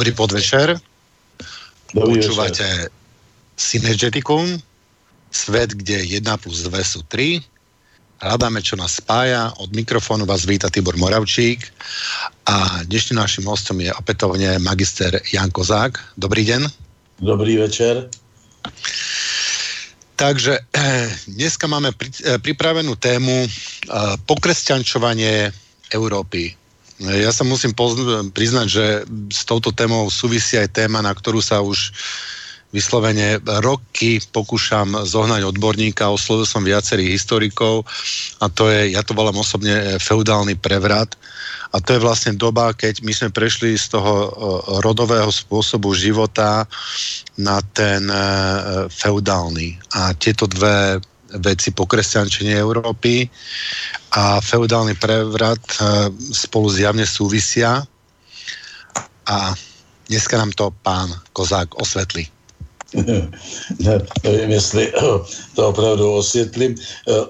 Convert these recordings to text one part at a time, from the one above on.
Dobrý podvečer. Dobrý Počúvate. Synergeticum, svet, kde 1 plus 2 sú 3. Hľadáme, čo nás spája. Od mikrofónu vás víta Tibor Moravčík a dnešným naším hostom je opätovne magister Jan Kozák. Dobrý deň. Dobrý večer. Takže eh, dneska máme pri, eh, pripravenú tému eh, pokresťančovanie Európy. Ja sa musím pozn- priznať, že s touto témou súvisí aj téma, na ktorú sa už vyslovene roky pokúšam zohnať odborníka, oslovil som viacerých historikov a to je, ja to volám osobne e, feudálny prevrat. A to je vlastne doba, keď my sme prešli z toho e, rodového spôsobu života na ten e, feudálny. A tieto dve veci pokresťančenie Európy a feudálny prevrat eh, spolu zjavne súvisia a dneska nám to pán Kozák osvetlí. Ne, nevím, jestli to opravdu osvětlím, eh,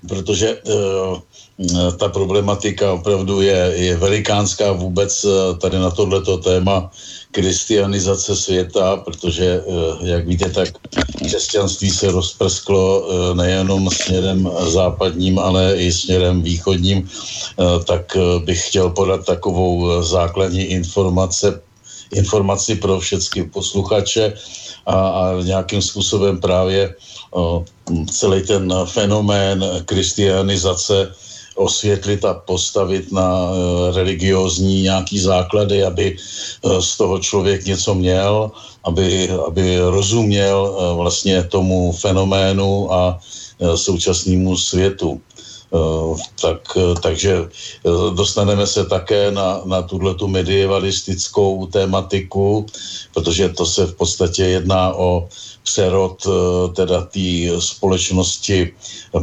protože eh, ta problematika opravdu je, je velikánská vůbec tady na tohleto téma kristianizace světa, protože, eh, jak víte, tak křesťanství se rozprsklo eh, nejenom směrem západním, ale i směrem východním, eh, tak bych chtěl podat takovou základní informace, informaci pro všechny posluchače a, a nějakým způsobem právě celý ten fenomén kristianizace osvětlit a postavit na eh, religiózní nějaký základy, aby eh, z toho člověk něco měl, aby, aby rozuměl eh, vlastně tomu fenoménu a současnému světu. Tak, takže dostaneme se také na, na tuhle tu medievalistickou tématiku, protože to se v podstatě jedná o přerod teda té společnosti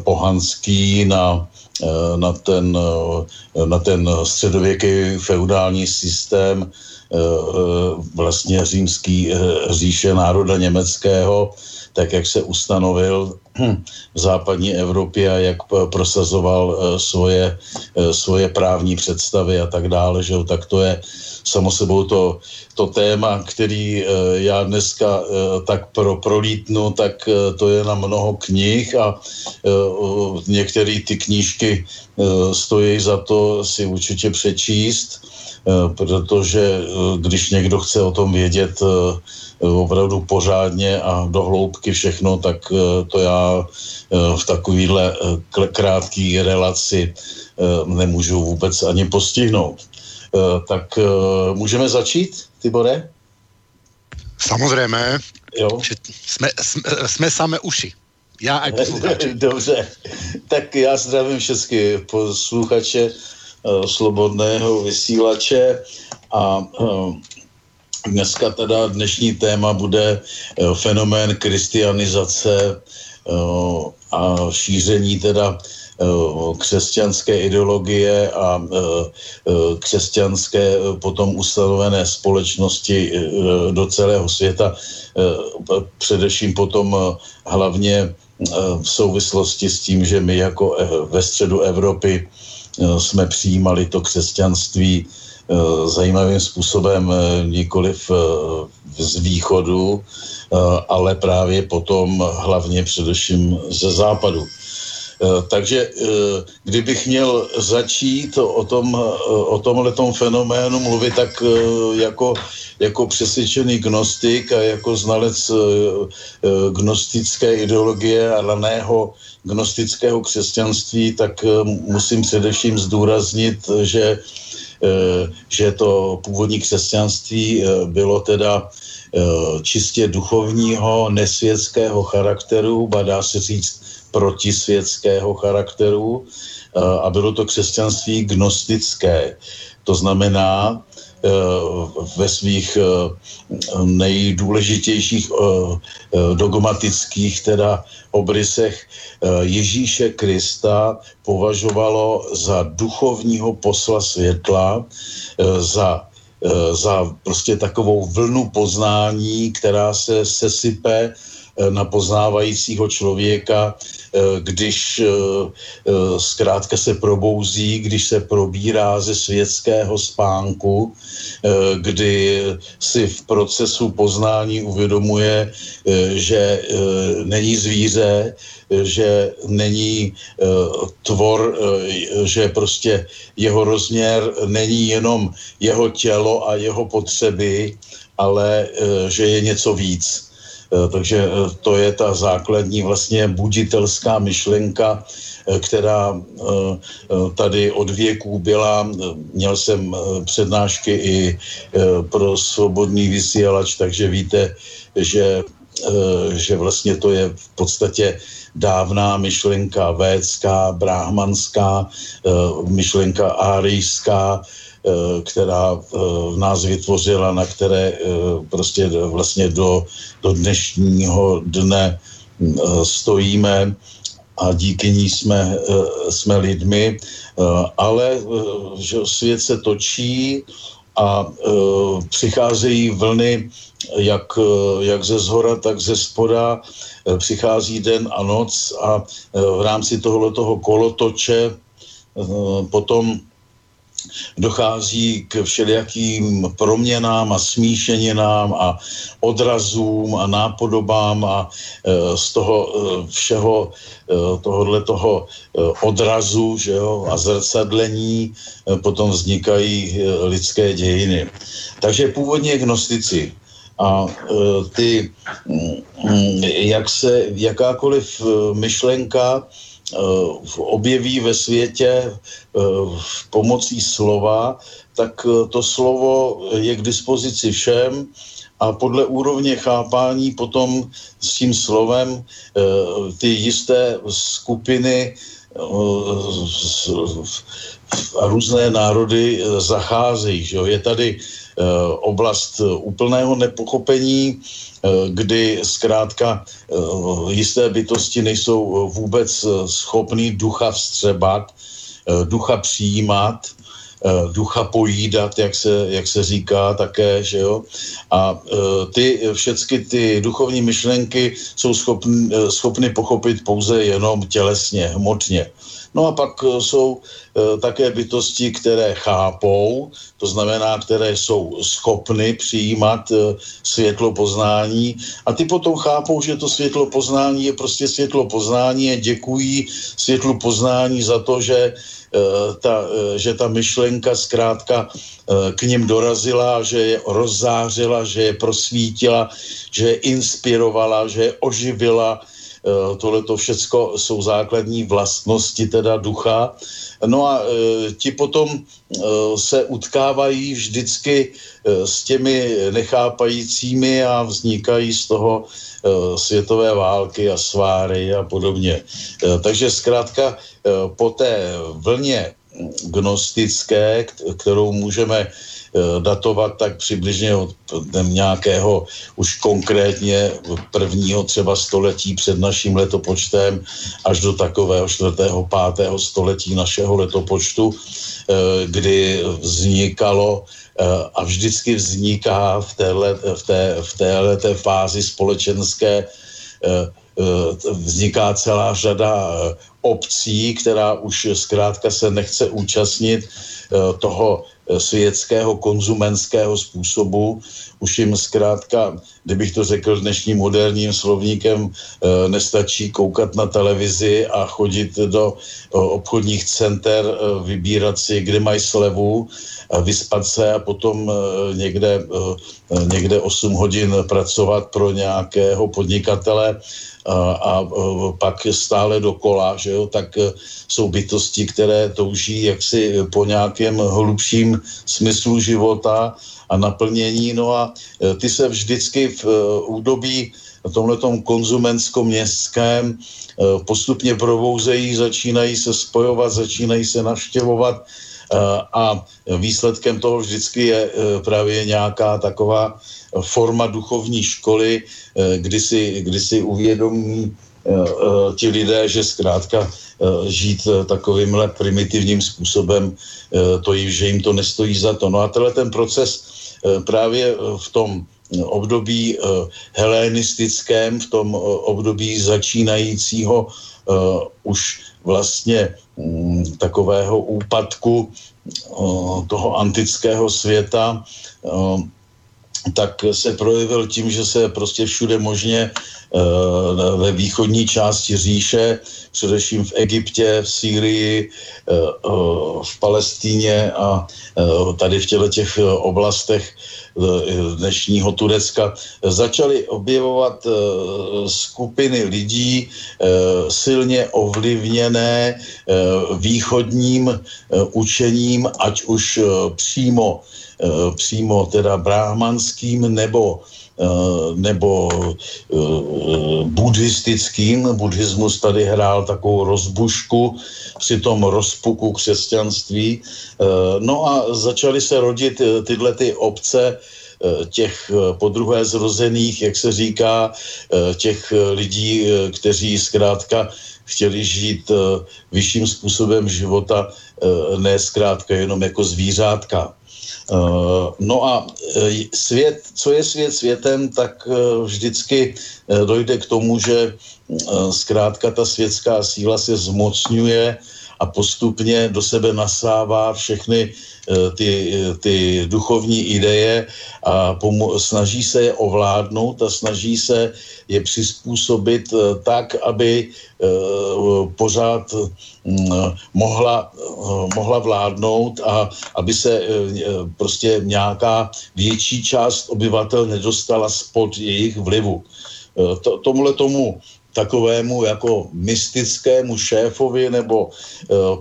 pohanský na na ten, eh, na ten středověký feudální systém eh, vlastně římský říše národa německého, tak jak se ustanovil v západní Evropě a jak prosazoval svoje, svoje právní představy a tak dále, že tak to je samo sebou to, to téma, který já dneska tak pro, prolítnu, tak to je na mnoho knih a některé ty knížky stojí za to si určitě přečíst, protože když někdo chce o tom vědět opravdu pořádně a do hloubky všechno, tak to já v takovýhle krátký relaci nemůžu vůbec ani postihnout. Tak můžeme začít, Tibore? Samozřejmě. Jo. Jsme, jsme, jsme samé uši. Já a. Dobře, tak já zdravím všechny posluchače uh, Slobodného vysílače a dneska teda dnešní téma bude fenomén kristianizace a šíření teda křesťanské ideologie a křesťanské potom ustanovené společnosti do celého světa, především potom hlavně v souvislosti s tím, že my jako eh, ve středu Evropy eh, jsme přijímali to křesťanství eh, zajímavým způsobem nikoliv z východu, ale právě potom hlavně především ze západu. Eh, takže eh, kdybych měl začít o, tom, eh, o tomhletom fenoménu mluvit, tak jako, jako přesvědčený gnostik a jako znalec gnostické ideologie a raného gnostického křesťanství, tak musím především zdůraznit, že, že to původní křesťanství bylo teda čistě duchovního, nesvětského charakteru, ba dá se říct protisvětského charakteru eh, a bylo to křesťanství gnostické. To znamená, eh, ve svých eh, nejdůležitějších dogmatických teda obrysech Ježíše Krista považovalo za duchovního posla světla, za za prostě takovou vlnu poznání, která se sesype na poznávajícího člověka, když zkrátka se probouzí, když se probírá ze světského spánku, kdy si v procesu poznání uvědomuje, že není zvíře, že není tvor, že prostě jeho rozměr není jenom jeho tělo a jeho potřeby, ale že je něco víc. Eh, takže eh, to je ta základní vlastně buditelská myšlenka, eh, která tady od věků byla. Měl jsem přednášky i pro svobodný vysílač, takže víte, že, že vlastně to je v podstatě dávná myšlenka védská, brahmanská, myšlenka árijská, Eh, která eh, v nás vytvořila, na které eh, prostě vlastně do, do dnešního dne stojíme a díky ní jsme, jsme lidmi, ale že svět se točí a přicházejí vlny jak, jak ze zhora, tak ze spoda, přichází den a noc a v rámci tohoto kolotoče potom dochází k všelijakým proměnám a smíšeninám a odrazům a nápodobám a e, z toho e, všeho e, tohohle toho odrazu že jo, a zrcadlení potom vznikají lidské dějiny. Takže původně gnostici a ty, jak se jakákoliv myšlenka objeví ve světě eh, pomocí slova, tak eh, to slovo je k dispozici všem a podle úrovně chápání potom s tím slovem ty jisté skupiny a různé národy zacházejí. Že Je tady oblast úplného nepochopení, Eh, kdy zkrátka eh, jisté bytosti nejsou vůbec eh, schopný ducha vstřebat, ducha přijímat, ducha pojídat, jak se, jak se říká také, že jo. A ty, všechny ty duchovní myšlenky jsou schopny, schopny pochopit pouze jenom tělesně, hmotně. No a pak eh, jsou eh, také bytosti, které chápou, to znamená, které jsou schopny přijímat eh, světlo poznání. A ty potom chápou, že to světlo poznání je prostě světlo poznání a děkují světlu poznání za to, že ta, že ta myšlenka zkrátka k ním dorazila, že je rozzářila, že je prosvítila, že je inspirovala, že je oživila, tohle to všecko jsou základní vlastnosti teda ducha. No a eh, ti potom eh, se utkávají vždycky s těmi nechápajícími a vznikají z toho světové války a sváry a podobně. Takže zkrátka po té vlně gnostické, kterou můžeme Eh, datovat tak přibližně od nějakého už konkrétně prvního třeba století před naším letopočtem až do takového čtvrtého, pátého století našeho letopočtu, eh, kdy vznikalo eh, a vždycky vzniká v téhle, v té, v téhle té fázi společenské vzniká celá řada obcí, která už zkrátka se nechce účastnit toho Eh, světského konzumenského způsobu. Už jim zkrátka, kdybych to řekl dnešním moderním slovníkem, eh, nestačí koukat na televizi a chodit do eh, obchodních center, vybírat si, kde mají slevu, vyspat se a potom někde, někde 8 hodin pracovat pro nějakého podnikatele a, a pak stále dokola, že jo, tak e, jsou bytosti, které touží jaksi po nějakém hlubším smyslu života a naplnění, no a e, ty se vždycky v e, údobí tomhletom konzumensko-městském postupně provouzejí, začínají se spojovat, začínají se navštěvovat a výsledkem toho vždycky je právě nějaká taková forma duchovní školy, eh, kdy si, kdy si uvědomí eh, eh, ti lidé, že zkrátka žít takovýmhle primitivním způsobem, to, že jim to nestojí za to. No a tenhle ten proces právě v tom období helenistickém, v tom období začínajícího už vlastně mm, takového úpadku toho antického světa, tak se projevil tím, že se prostě všude možně ve východní části říše, především v Egyptě, v Sýrii, v Palestíně a tady v těle těch oblastech dnešního Turecka, začaly objevovat skupiny lidí silně ovlivněné východním učením, ať už přímo přímo teda brahmanským nebo Eh, nebo eh, buddhistickým. Buddhismus tady hrál takovou rozbušku při tom rozpuku křesťanství. Eh, no a začaly se rodit tyhle ty obce, těch podruhé zrozených, jak se říká, těch lidí, kteří zkrátka chtěli žít vyšším způsobem života, ne zkrátka jenom jako zvířátka. Eh, no a eh, svět, co je svět světem, tak eh, vždycky dojde k tomu, že zkrátka ta světská síla se zmocňuje a postupně do sebe nasává všechny ty, ty duchovní ideje a pomo- snaží se je ovládnout a snaží se je přizpůsobit tak, aby pořád mm, mohla, mohla vládnout a aby se prostě nějaká větší část obyvatel nedostala spod jejich vlivu. To, tomuhle tomu takovému jako mystickému šéfovi nebo e,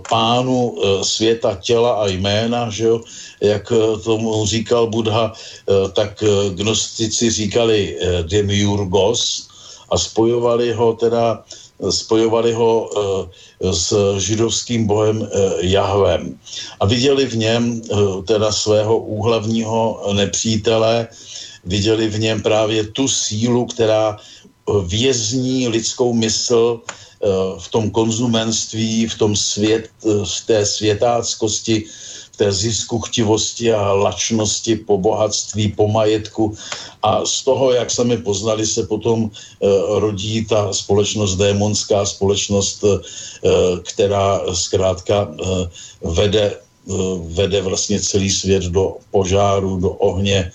pánu e, světa těla a jména, že jo, jak tomu říkal Buddha, e, tak gnostici říkali demiurgos a spojovali ho teda spojovali ho s židovským bohem Jahvem. A viděli v něm teda svého úhlavního nepřítele, viděli v něm právě tu sílu, která vězní lidskou mysl eh, v tom konzumenství, v tom svět, eh, v té světáckosti, v té zisku chtivosti a lačnosti po bohatství, po majetku. A z toho, jak sami poznali, se potom eh, rodí ta společnost démonská, společnost, která zkrátka vede, vede vlastně celý svět do požáru, do ohně,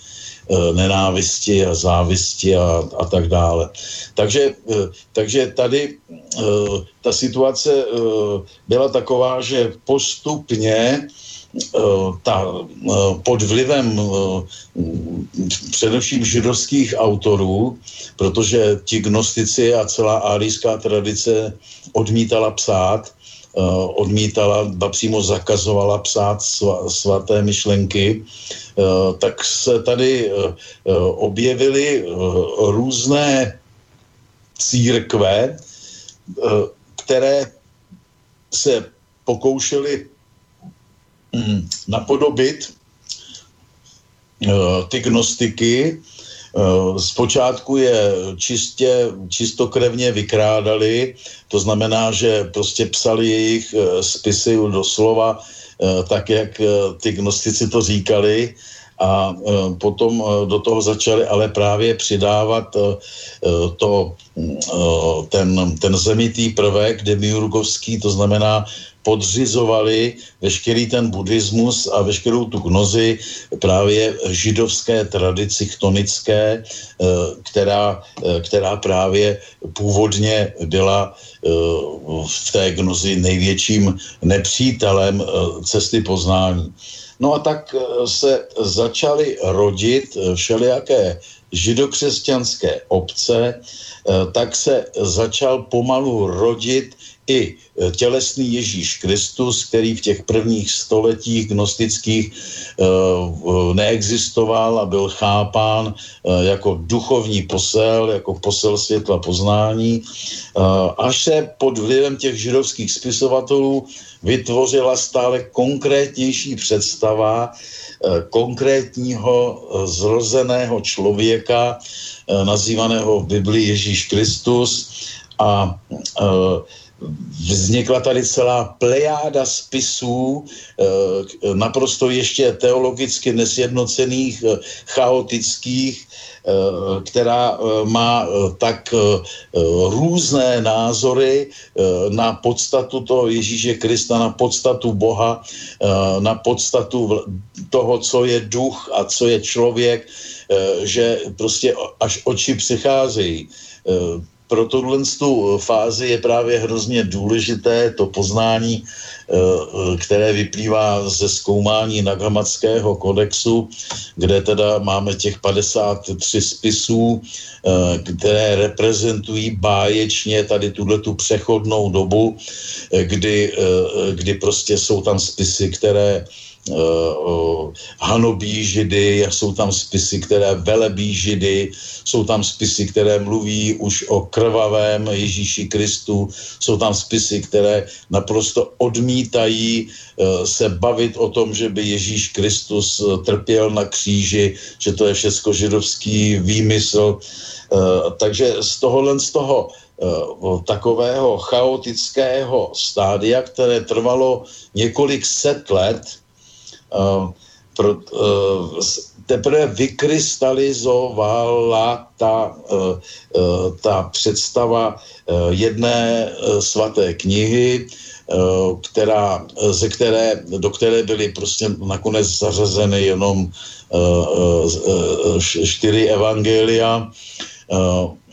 nenávisti a závisti a, a tak dále. Takže, eh, takže tady eh, ta situace byla taková, že postupně ta, pod vlivem především židovských autorů, protože ti gnostici a celá árijská tradice odmítala psát, odmítala, ba přímo zakazovala psát svaté myšlenky, Eh, tak se tady eh, eh, objevily různé církve, které se pokoušely hm, napodobit ty gnostiky. Zpočátku je čistě, čistokrevně vykrádali, to znamená, že prostě psali jejich spisy doslova Eh, tak jak eh, ty gnostici to říkali. A eh, potom do toho začali ale právě přidávat to, ten, ten zemitý prvek demiurgovský, to znamená podřizovali veškerý ten buddhismus a veškerou tu gnozi právě židovské tradici chtonické, která, která právě původně byla v té gnozi největším nepřítelem eh, cesty poznání. No a tak eh, se začaly rodit eh, všelijaké židokřesťanské obce, tak se začal pomalu rodit i e, tělesný Ježíš Kristus, který v těch prvních stoletích gnostických e, neexistoval a byl chápán jako duchovní posel, jako posel světla poznání, až se pod vlivem těch židovských spisovatelů vytvořila stále konkrétnější představa konkrétního zrozeného člověka, nazývaného v Biblii Ježíš Kristus. A vznikla tady celá plejáda spisů, naprosto ještě teologicky nesjednocených, chaotických, která má tak různé názory na podstatu toho Ježíše Krista, na podstatu Boha, na podstatu toho, co je duch a co je člověk, že prostě až oči přicházejí pro tuhle tu fázi je právě hrozně důležité to poznání, eh, které vyplývá ze zkoumání Nagamatského kodexu, kde teda máme těch 53 spisů, eh, které reprezentují báječně tady tuhle tu přechodnou dobu, eh, kdy, kdy prostě jsou tam spisy, které hanobí židy, jsou tam spisy, které velebí židy, jsou tam spisy, které mluví už o krvavém Ježíši Kristu, jsou tam spisy, které naprosto odmítají uh, se bavit o tom, že by Ježíš Kristus trpěl na kříži, že to je všecko židovský výmysl. Takže z tohohle z toho takového chaotického stádia, které trvalo několik set let, pro, uh, teprve vykrystalizovala ta, uh, ta představa jedné svaté knihy, která, ze které, do které byly prostě nakonec zařazeny jenom čtyři evangelia.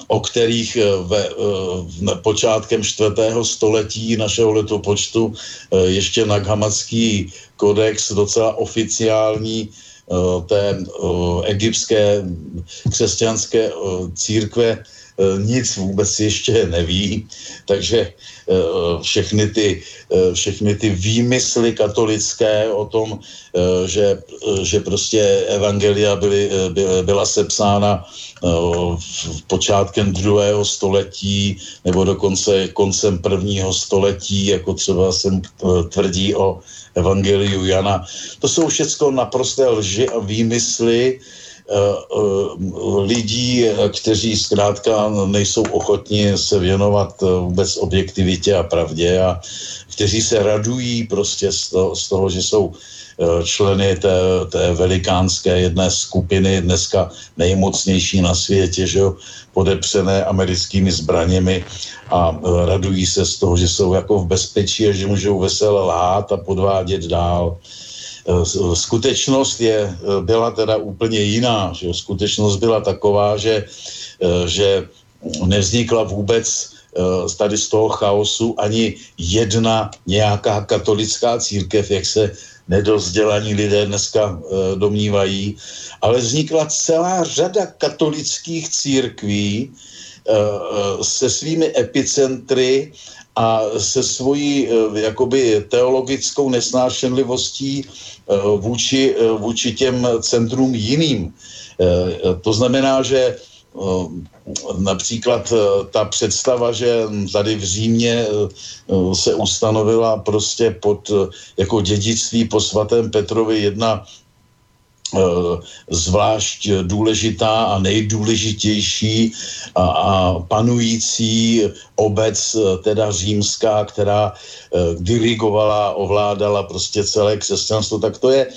O kterých eh, ve, v počátkem čtvrtého století našeho letopočtu eh, ještě Naghamatský kodex docela oficiální eh, té egyptské křesťanské církve nic vůbec ještě neví, takže všechny ty, všechny ty výmysly katolické o tom, že, že prostě evangelia byly, byla sepsána v počátkem druhého století nebo dokonce koncem prvního století, jako třeba jsem tvrdí o Evangeliu Jana. To jsou všechno naprosté lži a výmysly, lidí, kteří zkrátka nejsou ochotni se věnovat vůbec objektivitě a pravdě a kteří se radují prostě z toho, z toho že jsou Eh, členy té, té velikánské jedné skupiny, dneska nejmocnější na světě, že jo, podepřené americkými zbraněmi a eh, radují se z toho, že jsou jako v bezpečí a že můžou vesele lhát a podvádět dál. Eh, skutečnost je, byla teda úplně jiná. Že? Skutečnost byla taková, že, že nevznikla vůbec tady z toho chaosu ani jedna nějaká katolická církev, jak se nedozdělaní lidé dneska domnívají, ale vznikla celá řada katolických církví se svými epicentry a se svojí e, jakoby teologickou nesnášenlivostí e, vůči, e, vůči těm centrům jiným. To znamená, že Eh, například eh, ta představa, že tady v Římě eh, se ustanovila prostě pod jako dědictví po svatém Petrovi jedna zvlášť důležitá a nejdůležitější a, a panující obec, teda římská, která dirigovala, ovládala prostě celé křesťanstvo, tak to je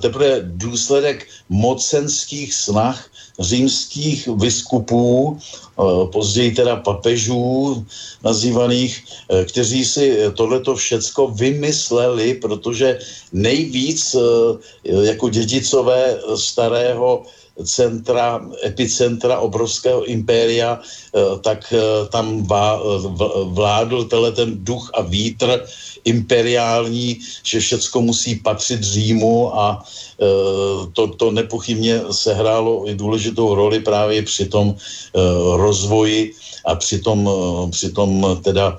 teprve důsledek mocenských snah římských biskupů, eh, později teda papežů nazývaných, eh, kteří si tohleto všecko vymysleli, protože nejvíc eh, jako dědicové starého centra, epicentra obrovského impéria, tak tam vládl ten duch a vítr imperiální, že všecko musí patřit Římu a to, to nepochybně sehrálo i důležitou roli právě při tom rozvoji a při tom, při tom teda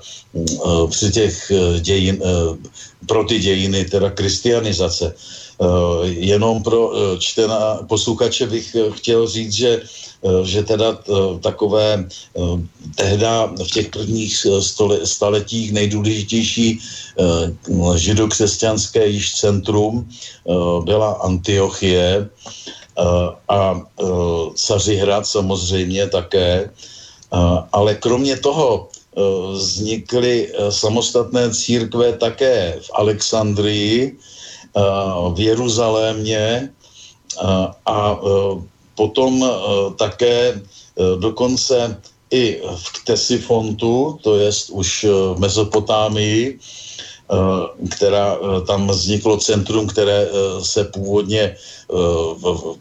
při těch dějin, pro ty dějiny teda kristianizace. Jenom pro čtená posluchače bych chtěl říct, že Eh, že teda eh, takové eh, tehda v těch prvních staletích nejdůležitější židokřesťanské již centrum byla Antiochie a Cařihrad samozřejmě také, ale kromě toho vznikly samostatné církve také v Alexandrii, v Jeruzalémě a potom také dokonce i v Ktesifontu, to je už v Mezopotámii, Eh, která eh, tam vzniklo centrum, které eh, se původně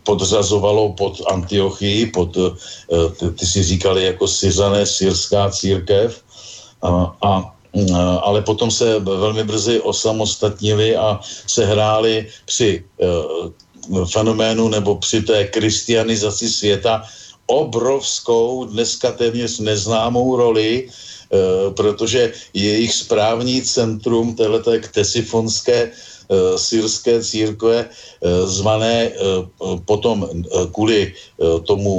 podřazovalo pod Antiochii, pod, ty si říkali jako Syřané, syrská církev, a, a ale potom se velmi brzy osamostatnili a se hráli při fenoménu nebo při té kristianizaci světa obrovskou, dneska téměř neznámou roli Eh, protože jejich správní centrum téhleté ktesifonské syrské církve uh, zvané uh, potom kvůli tomu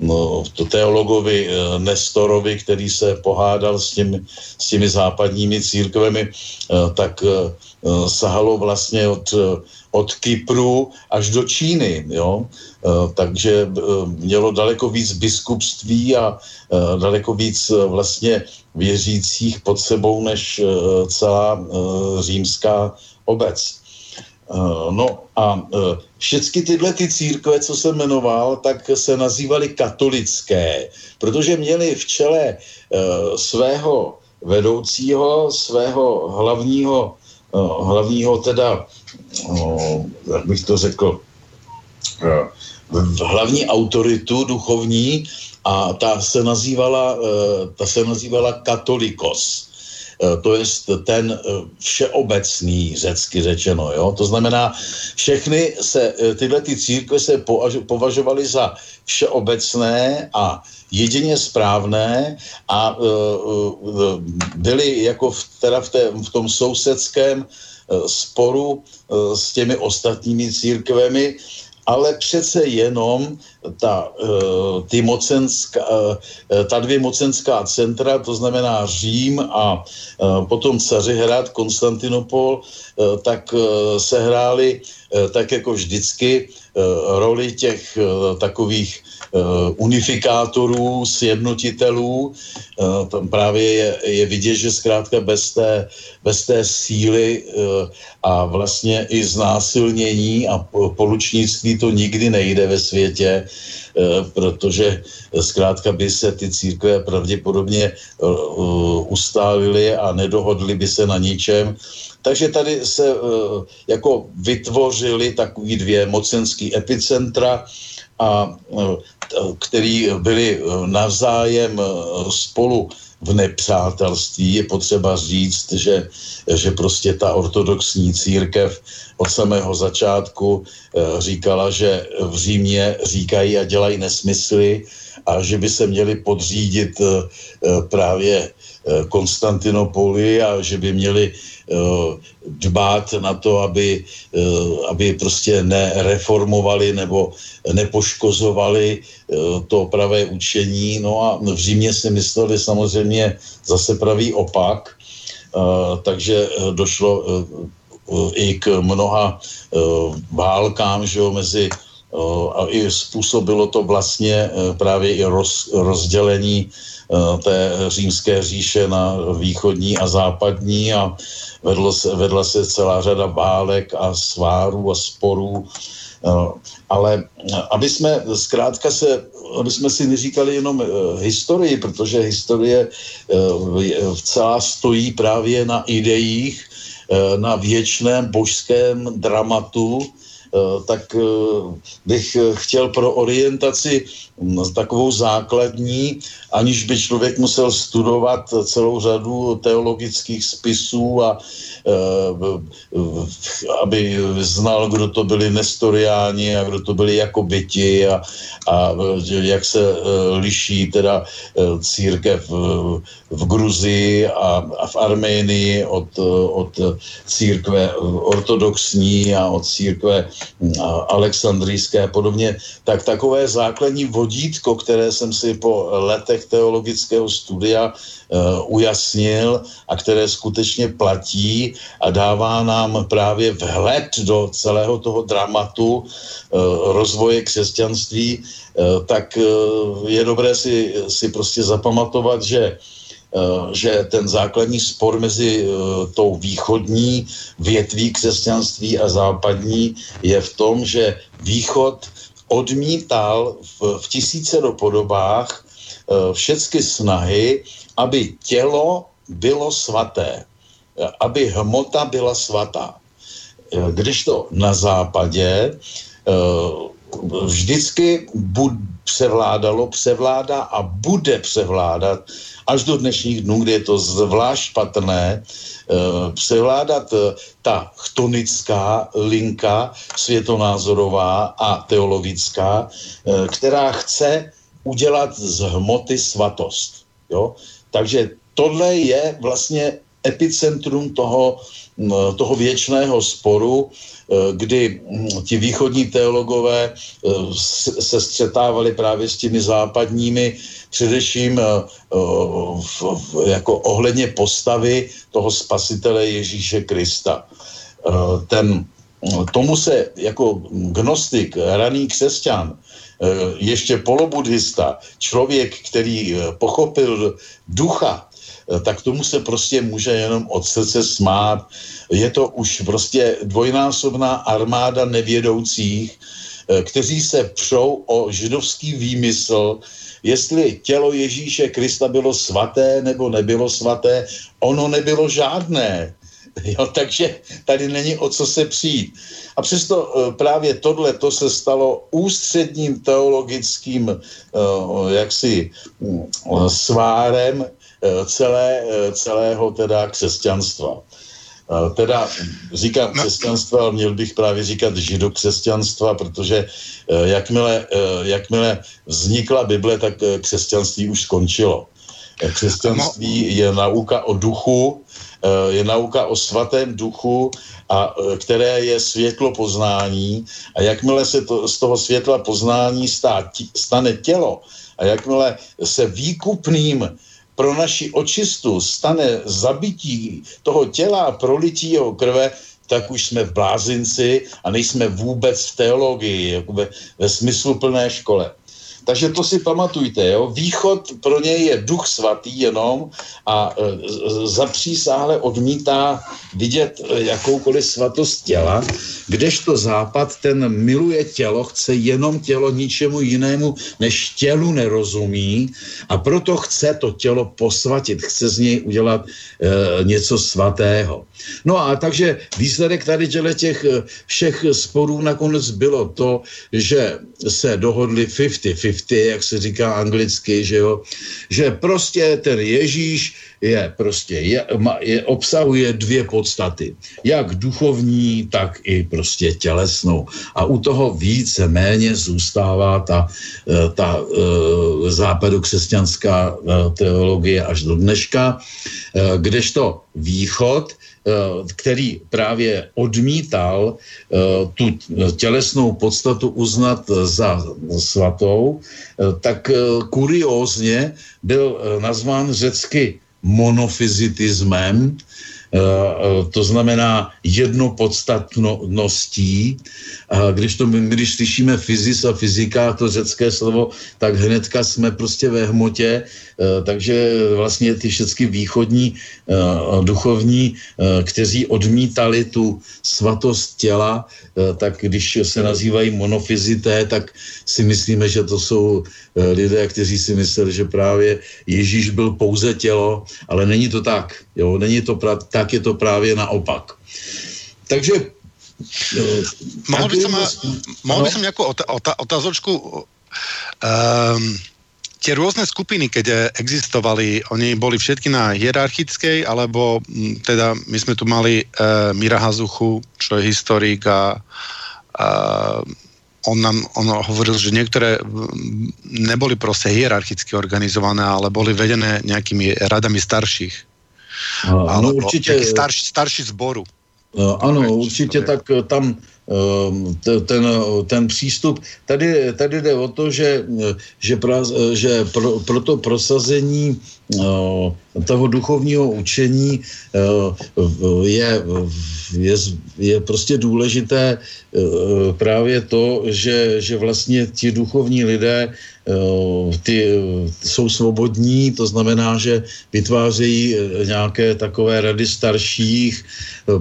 no, teologovi Nestorovi, který se pohádal s těmi, s těmi západními církvemi, tak sahalo vlastně od od Kypru až do Číny, jo. Takže mělo daleko víc biskupství a daleko víc vlastně věřících pod sebou než celá římská obec. No a všechny tyhle ty církve, co jsem jmenoval, tak se nazývaly katolické, protože měli v čele svého vedoucího, svého hlavního, hlavního teda jak bych to řekl, eh, hlavní autoritu duchovní a ta se nazývala, eh, ta se nazývala katolikos. Eh, to je ten všeobecný řecky řečeno. Jo? To znamená, všechny se, tyhle ty církve se považovaly za všeobecné a jedině správné a byly jako v, teda v, té, v tom sousedském Eh, sporu eh, s těmi ostatními církvemi, ale přece jenom ta, eh, ty mocenská, ta dvě mocenská centra, to znamená Řím a potom Cařihrad, Konstantinopol, tak se hrály tak jako vždycky roli těch takových unifikátorů, sjednotitelů. Tam právě je, je vidět, že zkrátka bez té, bez té síly uh, a vlastně i znásilnění a polučnictví to nikdy nejde ve světě, protože zkrátka by se ty církve pravděpodobně ustálily a nedohodly by se na ničem. Takže tady se jako vytvořily takový dvě mocenský epicentra a který byli eh, navzájem eh, spolu v nepřátelství. Je potřeba říct, že, že prostě ta ortodoxní církev od samého začátku eh, říkala, že v Římě říkají a dělají nesmysly a že by se měli podřídit právě Konstantinopoli a že by měli dbát na to, aby, aby prostě nereformovali nebo nepoškozovali to pravé učení. No a v Římě si mysleli samozřejmě zase pravý opak, takže došlo i k mnoha válkám že jo, mezi a i způsobilo to vlastně právě i roz, rozdělení té římské říše na východní a západní a vedlo se, vedla se celá řada válek a svárů a sporů. Ale aby jsme zkrátka se, aby jsme si neříkali jenom historii, protože historie celá stojí právě na ideích, na věčném božském dramatu, tak eh, bych eh, chtěl pro orientaci takovou základní, aniž by člověk musel studovat celou řadu teologických spisů a aby znal, kdo to byli nestoriáni a kdo to byli jako byti a, a jak se liší teda církev v, v Gruzii a, a v Arménii od, od církve ortodoxní a od církve alexandrijské a podobně, tak takové základní vodítko, které jsem si po letech teologického studia uh, ujasnil a které skutečně platí a dává nám právě vhled do celého toho dramatu uh, rozvoje křesťanství, uh, tak je dobré si, si prostě zapamatovat, že že ten základní spor mezi tou východní větví křesťanství a západní je v tom, že východ odmítal v, v tisíce podobách všechny snahy, aby tělo bylo svaté, aby hmota byla svatá. Když to na západě vždycky převládalo, převládá a bude převládat až do dnešních dnů, kdy je to zvlášť patrné, eh, převládat eh, ta chtonická linka světonázorová a teologická, eh, která chce udělat z hmoty svatost. Jo? Takže tohle je vlastně epicentrum toho, toho věčného sporu, kdy hm, ti východní teologové eh, se střetávali právě s těmi západními, především eh, jako ohledně postavy toho spasitele Ježíše Krista. Ten, tomu se jako gnostik, raný křesťan, ještě polobudhista, člověk, který pochopil ducha, tak tomu se prostě může jenom od srdce smát je to už prostě dvojnásobná armáda nevědoucích, eh, kteří se přou o židovský výmysl, jestli tělo Ježíše Krista bylo svaté nebo nebylo svaté, ono nebylo žádné. Jo, takže tady není o co se přijít. A přesto eh, právě tohle to se stalo ústředním teologickým jaksi uh, svárem celé, celého teda křesťanstva. Eh, teda říkám no. křesťanstva, ale měl bych právě říkat židokřesťanstva, protože eh, jakmile, eh, jakmile vznikla Bible, tak křesťanství už skončilo. Křesťanství je nauka o duchu, je nauka o svatém duchu, a které je světlo poznání a jakmile se to, z toho světla poznání stá, stane tělo a jakmile se výkupným pro naši očistu stane zabití toho těla, prolití jeho krve, tak už jsme v blázinci a nejsme vůbec v teologii, jako ve, ve smysluplné škole. Takže to si pamatujte, jo? východ pro něj je duch svatý jenom a e, zapřísáhle odmítá vidět e, jakoukoliv svatost těla, kdežto západ ten miluje tělo, chce jenom tělo ničemu jinému, než tělu nerozumí a proto chce to tělo posvatit, chce z něj udělat e, něco svatého. No a takže výsledek tady těch e, všech sporů nakonec bylo to, že se dohodli 50-50 50, jak se říká anglicky, že jo, že prostě ten Ježíš je prostě, je, je, obsahuje dvě podstaty, jak duchovní, tak i prostě tělesnou. A u toho více méně zůstává ta, eh, ta uh, západokřesťanská uh, teologie až do dneška, kdežto východ Eh, který právě odmítal eh, tu tělesnou podstatu uznat za svatou, eh, tak kuriózně byl nazván řecky monofyzitismem, Eh, eh, to znamená jednopodstatností. A když, to, když slyšíme fyzis a fyzika, to řecké slovo, tak hnedka jsme prostě ve hmotě, eh, takže vlastně ty všechny východní duchovní, kteří odmítali tu svatost těla, tak když se nazývají monofyzité, tak si myslíme, že to jsou lidé, kteří si mysleli, že právě Ježíš byl pouze tělo, ale není to tak. Jo? Není to pra- tak je to právě naopak. Takže mohl by som, mohl by som nejakú otázočku um, tie rôzne skupiny, keď existovali, oni boli všetky na hierarchickej, alebo teda my sme tu mali uh, Mira Hazuchu, čo je historik a uh, on nám on hovoril, že niektoré neboli proste hierarchicky organizované, ale boli vedené nejakými radami starších. Ano, určitě. Starší, starší zboru. Ano, určitě tak eh, tam ten, ten přístup. Tady, tady jde o to, že, že, pra, že pro, pro to prosazení toho duchovního učení je, je, je prostě důležité právě to, že, že vlastně ti duchovní lidé ty jsou svobodní, to znamená, že vytvářejí nějaké takové rady starších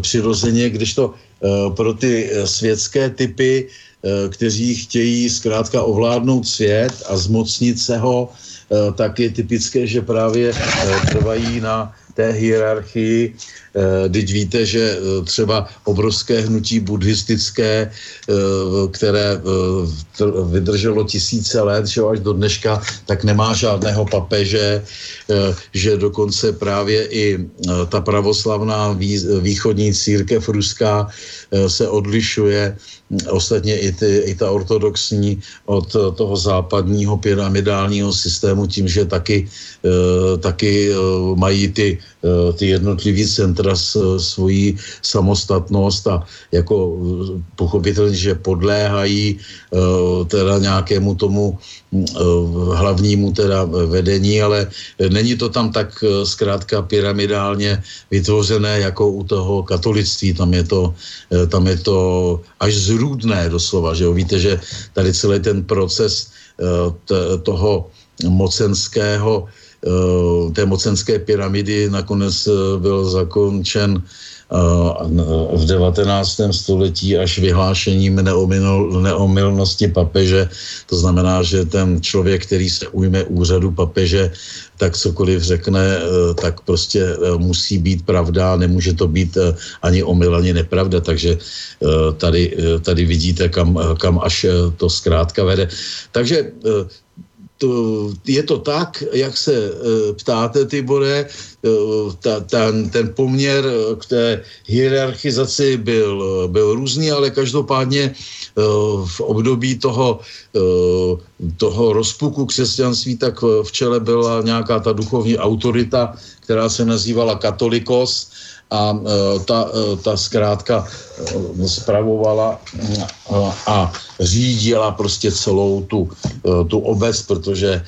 přirozeně, když to Eh, pro ty eh, světské typy, eh, kteří chtějí zkrátka ovládnout svět a zmocnit se ho, tak je typické, že právě trvají na té hierarchii. Teď víte, že třeba obrovské hnutí buddhistické, které vydrželo tisíce let, že až do dneška, tak nemá žádného papeže, že dokonce právě i ta pravoslavná východní církev ruská Eh, se odlišuje. Ostatně i, ty, i ta ortodoxní od toho západního pyramidálního systému tím, že taky, eh, taky eh, mají ty, ty jednotlivý centra svoji samostatnost a jako pochopitelně, že podléhají teda nějakému tomu hlavnímu teda vedení, ale není to tam tak zkrátka pyramidálně vytvořené jako u toho katolictví. Tam je to, tam je to až zrůdné doslova, že jo? Víte, že tady celý ten proces toho mocenského, té mocenské pyramidy nakonec uh, byl zakončen v 19. století až vyhlášením neomil, neomilnosti papeže. To znamená, že ten člověk, který se ujme úřadu papeže, tak cokoliv řekne, tak prostě musí být pravda, nemůže to být ani omyl, ani nepravda. Takže tady, tady vidíte, kam, kam až to zkrátka vede. Takže to, je to tak, jak se e, ptáte, Tibore, e, ta, ten, ten poměr k té hierarchizaci byl, byl různý, ale každopádně e, v období toho, e, toho rozpuku křesťanství, tak v čele byla nějaká ta duchovní autorita, která se nazývala katolikos a e, ta, e, ta zkrátka spravovala e, a řídila prostě celou tu, tu obec, protože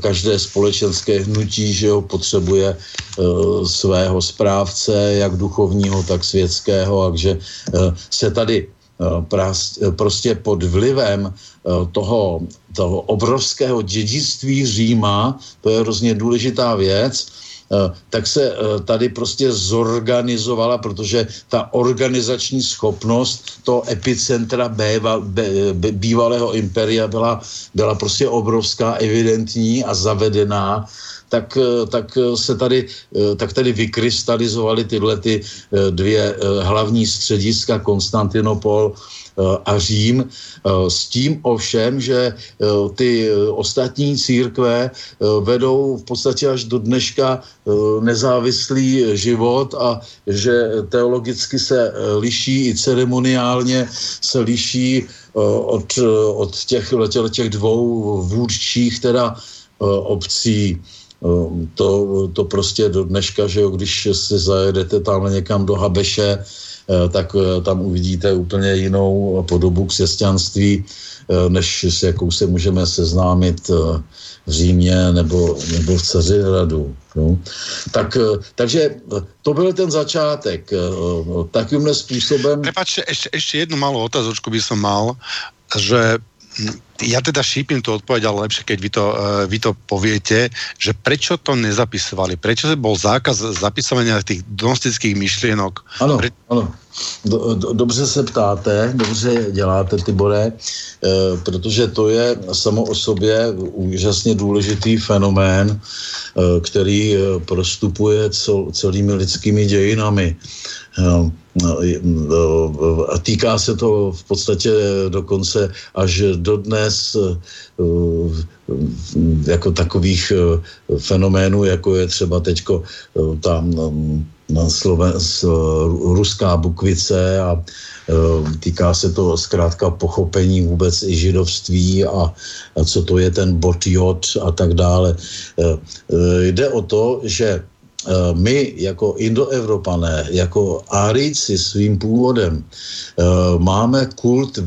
každé společenské hnutí že jo, potřebuje svého správce, jak duchovního, tak světského, takže se tady prostě pod vlivem toho, toho obrovského dědictví Říma, to je hrozně důležitá věc, tak se eh, tady prostě zorganizovala, protože ta organizační schopnost toho epicentra býva, bývalého imperia byla, byla prostě obrovská, evidentní a zavedená. Tak, eh, tak se tady, tak tady vykrystalizovaly tyhle ty dvě hlavní střediska, Konstantinopol Eh, a Řím, eh, s tím ovšem, že eh, ty ostatní církve vedou v podstatě až do dneška nezávislý život a že teologicky se liší i ceremoniálně se liší od, od těch, těch dvou vůdčích teda obcí. To, to prostě do dneška, že jo, když si zajedete tam někam do Habeše, Eh, tak eh, tam uvidíte úplně jinou podobu křesťanství, eh, než s jakou se můžeme seznámit v Římě nebo, nebo v Ceřihradu. No. Tak, takže to byl ten začátek. Takýmhle způsobem... Prepačte, ešte, ešte jednu malú otázočku by som mal, že ja teda šípim tú odpoveď, ale lepšie, keď vy to, uh, vy to poviete, že prečo to nezapisovali? Prečo bol zákaz zapisovania tých gnostických myšlienok? Ano, Pre... ano. Do, do, dobře se ptáte, dobře děláte, Tibore, e, protože to je samo o sobě úžasně důležitý fenomén, e, který prostupuje cel, celými lidskými dějinami. E, a týká se to v podstatě dokonce až dodnes eh, jako takových eh, fenoménů, jako je třeba teďko eh, tam na Sloven, ruská bukvice a týká se to zkrátka pochopení vůbec i židovství a, a co to je ten bot jod a tak dále. Jde o to, že my jako indoevropané, jako árici svým původem, máme kult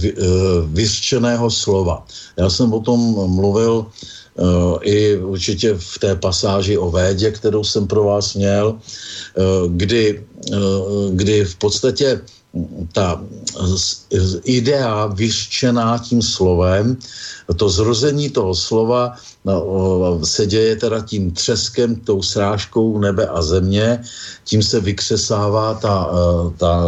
vyřčeného slova. Já jsem o tom mluvil i určitě v té pasáži o védě, kterou jsem pro vás měl, kdy, kdy v podstatě ta idea vyřčená tím slovem, to zrození toho slova no, se děje teda tím třeskem, tou srážkou nebe a země, tím se vykřesává ta, e, ta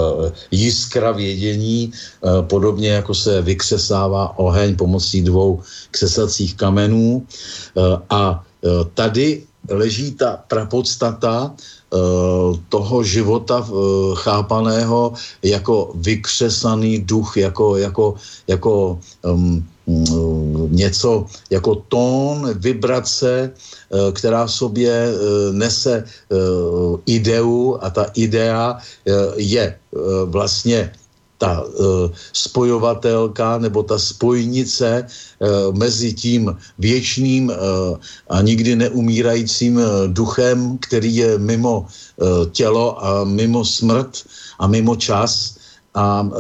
jiskra vědění, e, podobně jako se vykřesává oheň pomocí dvou křesacích kamenů. E, a tady leží ta prapodstata toho života chápaného jako vykřesaný duch, jako, jako, jako um, něco jako tón, vibrace, která v sobě nese ideu a ta idea je vlastně ta spojovatelka nebo ta spojnice mezi tím věčným a nikdy neumírajícím duchem, který je mimo tělo a mimo smrt a mimo čas a e,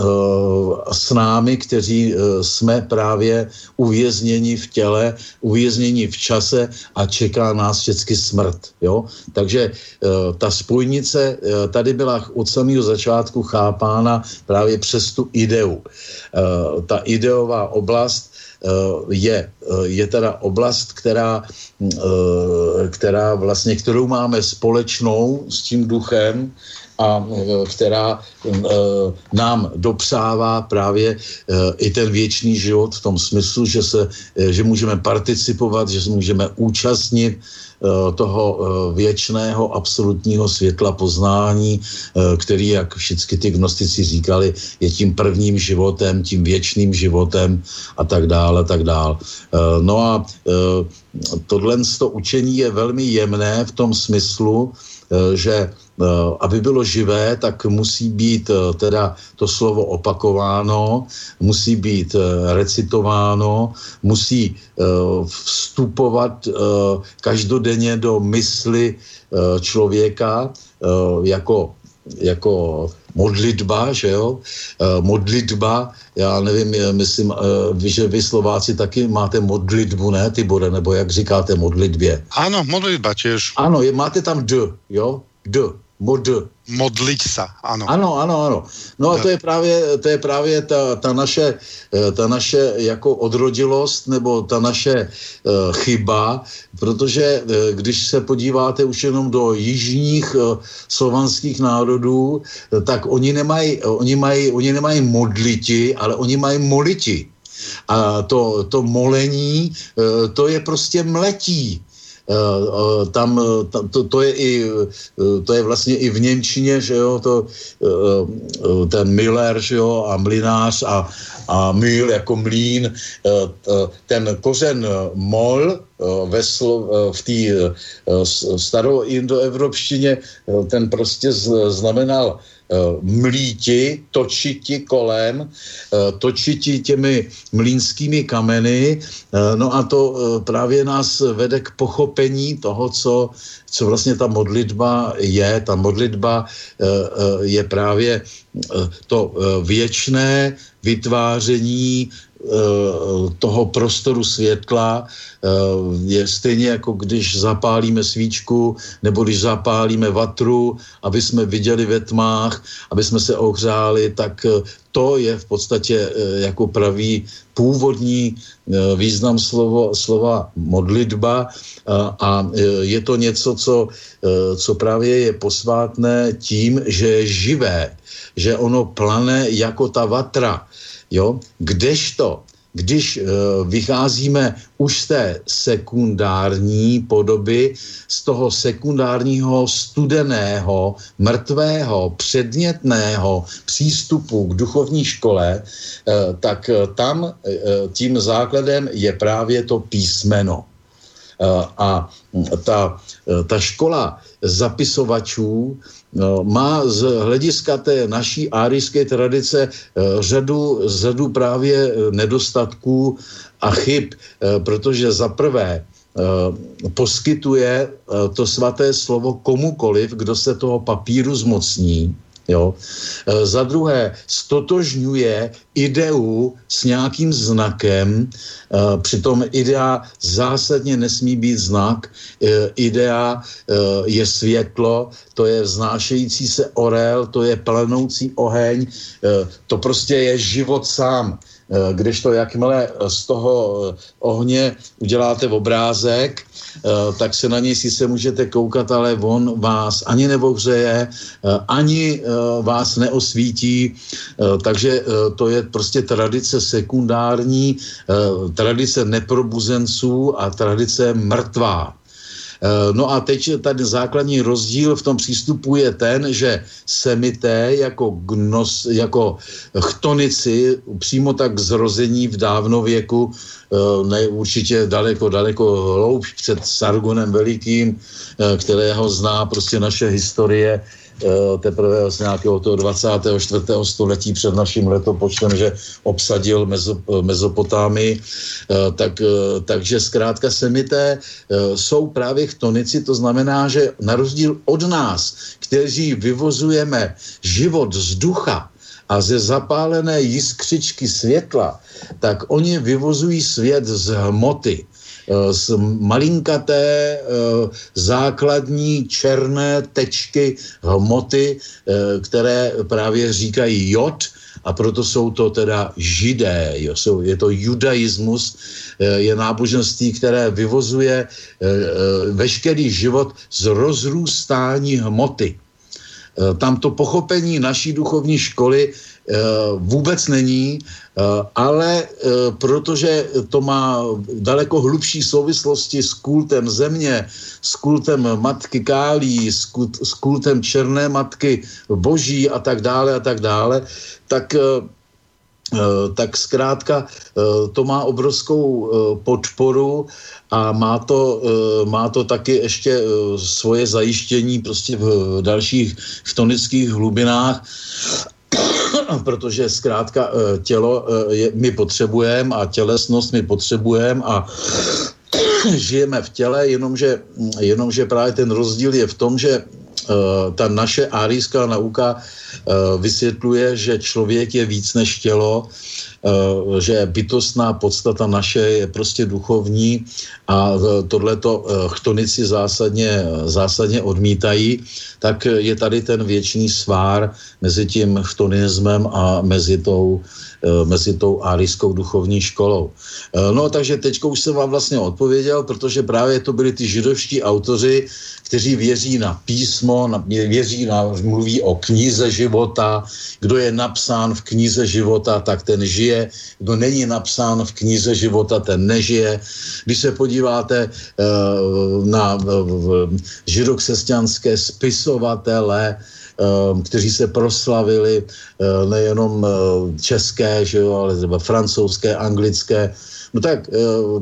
s námi, kteří e, jsme právě uvězněni v těle, uvězněni v čase a čeká nás vždycky smrt. Jo? Takže e, ta spojnice tady byla od samého začátku chápána právě přes tu ideu. Ta ideová oblast je, je teda oblast, která, která vlastně, kterou máme společnou s tím duchem, a e, která e, nám dopřává právě e, i ten věčný život v tom smyslu, že, se, že můžeme participovat, že se můžeme účastnit toho věčného absolutního světla poznání, který, jak všichni ty gnostici říkali, je tím prvním životem, tím věčným životem a tak dále, tak dále. No a tohle to učení je velmi jemné v tom smyslu, že Eh, aby bylo živé, tak musí být eh, teda to slovo opakováno, musí být eh, recitováno, musí vstupovat každodenně do mysli člověka jako, jako modlitba, že jo? modlitba, já nevím, myslím, že vy Slováci taky máte modlitbu, ne, Tibore, nebo jak říkáte modlitbě? Ano, modlitba těž. Ano, je, máte tam D, jo? D. Mod. Modliť sa, ano. Ano, ano, ano. No a to je právě, to je právě ta, ta, naše, eh, ta naše jako odrodilost nebo ta naše uh, chyba, protože uh, když se podíváte už jenom do jižních uh, slovanských národů, tak oni nemají, oni mají, oni nemají modliti, ale oni mají moliti. A to, to molení, to je prostě mletí. Eh, eh, tam, tam to, to, je i, eh, to je vlastně i v Němčině, že jo, to, ten Miller, že jo, a mlinář a, a mil jako mlín, ten kořen mol ve slo, v té starou indoevropštině, ten prostě znamenal Eh, mlíti, točiti kolem, eh, točiti těmi mlínskými kameny. Eh, no a to právě nás vede k pochopení toho, co, co vlastně ta modlitba je. Ta modlitba je právě to věčné vytváření toho prostoru světla je stejně jako když zapálíme svíčku nebo když zapálíme vatru, aby jsme viděli ve tmách, aby jsme se ohřáli, tak to je v podstatě jako pravý původní význam slovo, slova modlitba a je to něco, co, co právě je posvátné tím, že je živé, že ono plane jako ta vatra. Jo? Kdežto když uh, vycházíme už z té sekundární podoby, z toho sekundárního studeného, mrtvého, předmětného přístupu k duchovní škole, uh, tak uh, tam uh, tím základem je právě to písmeno. Uh, a ta, uh, ta škola zapisovačů no, má z hlediska té naší árijské tradice eh, řadu, řadu právě eh, nedostatků a chyb, eh, protože za prvé poskytuje to svaté slovo komukoliv, kdo se toho papíru zmocní Jo? E, za druhé, stotožňuje ideu s nějakým znakem, e, přitom idea zásadně nesmí být znak, e, idea je světlo, to je vznášející se orel, to je planoucí oheň, to prostě je život sám. Když to jakmile z toho ohně uděláte v obrázek, tak se na něj sice můžete koukat, ale on vás ani nevohřeje, eh, ani eh, vás neosvítí, takže to je prostě tradice sekundární, tradice neprobuzenců a tradice mrtvá. Eh, no a teď tady základní rozdíl v tom přístupu je ten, že semité jako, gnos, jako chtonici přímo tak zrození v dávnověku, eh, ne, určitě daleko, daleko hloubš před Sargonem Velikým, eh, kterého zná prostě naše historie, teprve z nějakého toho 24. století před naším letopočtem, že obsadil Mezo, Mezopotámii, eh, tak, eh, takže zkrátka semité jsou právě chtonici, to znamená, že na rozdíl od nás, kteří vyvozujeme život z ducha, a ze zapálené jiskřičky světla, tak oni vyvozují svět z hmoty. Eh, z malinkaté eh, základní černé tečky hmoty, eh, které právě říkají jod, a proto jsou to teda židé, jo, jsou, je to judaismus, je náboženství, které vyvozuje veškerý život z rozrůstání hmoty. Tam to pochopení naší duchovní školy vůbec není, ale eh, protože to má daleko hlubší souvislosti s kultem země, s kultem matky Kálí, s, kult, s kultem černé matky boží a tak dále a tak dále, tak tak zkrátka to má obrovskou podporu a má to, má to taky ještě svoje zajištění prostě v dalších chtonických hlubinách protože zkrátka eh, tělo eh, je, my potřebujeme a tělesnost my potřebujeme a žijeme v těle, jenomže, jenomže právě ten rozdíl je v tom, že uh, ta naše árijská nauka vysvětluje, že člověk je víc než tělo, uh, že bytostná podstata naše je prostě duchovní a tohleto chtonici zásadně, zásadně odmítají tak je tady ten věčný svár mezi tím chtonismem a mezi tou, eh, mezi tou árijskou duchovní školou. Eh, no takže teď už jsem vám vlastně odpověděl, protože právě to byli ty židovští autoři, kteří věří na písmo, na, věří na, mluví o knize života, kdo je napsán v knize života, tak ten žije, kdo není napsán v knize života, ten nežije. Když se podíváte uh, na židokřesťanské spisovatele, uh, kteří se proslavili uh, nejenom české, že jo, ale třeba francouzské, anglické, No tak e,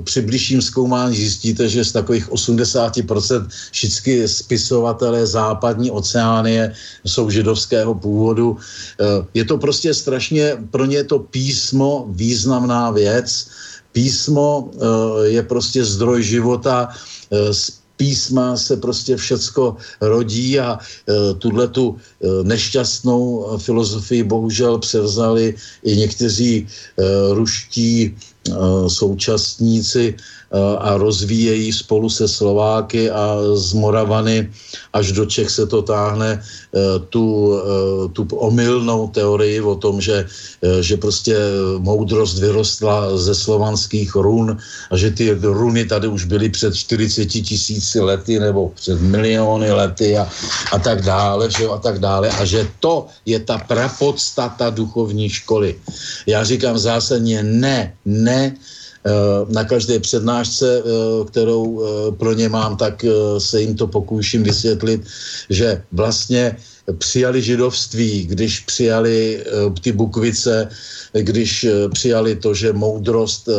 při blížším zkoumání zjistíte, že z takových 80% všichni spisovatelé západní oceánie jsou židovského původu. E, je to prostě strašně, pro ně to písmo významná věc. Písmo e, je prostě zdroj života, písma se prostě všecko rodí a e, tuhle tu e, nešťastnou filozofii bohužel převzali i někteří e, ruští Eh, současníci eh, a rozvíjejí spolu se Slováky a z Moravany až do Čech se to táhne eh, tu, tu omylnou teorii o tom, že, že prostě moudrost vyrostla ze slovanských run a že ty runy tady už byly před 40 tisíci lety nebo před miliony lety a, a tak dále, že a tak dále a že to je ta prapodstata duchovní školy. Já říkám zásadně ne, ne Eh, na každé přednášce, eh, kterou eh, pro ně mám, tak se jim to pokouším vysvětlit, že vlastně přijali židovství, když přijali ty bukvice, když přijali to, že moudrost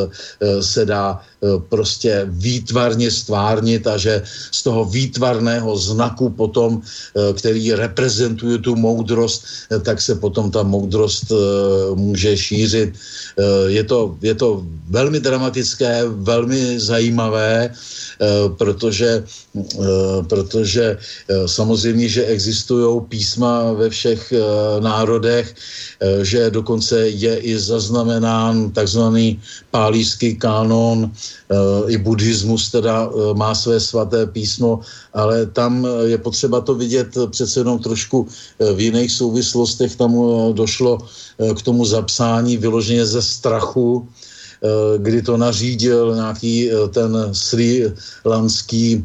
se dá prostě výtvarně stvárnit a že z toho výtvarného znaku potom, který reprezentuje tu moudrost, tak se potom ta moudrost může šířit. Je to, je to velmi dramatické, velmi zajímavé, protože, protože samozřejmě, že existují písma ve všech národech, že dokonce je i zaznamenán takzvaný pálíský kanon, i buddhismus teda má své svaté písmo, ale tam je potřeba to vidět přece jenom trošku v jiných souvislostech. Tam došlo k tomu zapsání vyloženě ze strachu, kdy to nařídil nějaký ten sri lanský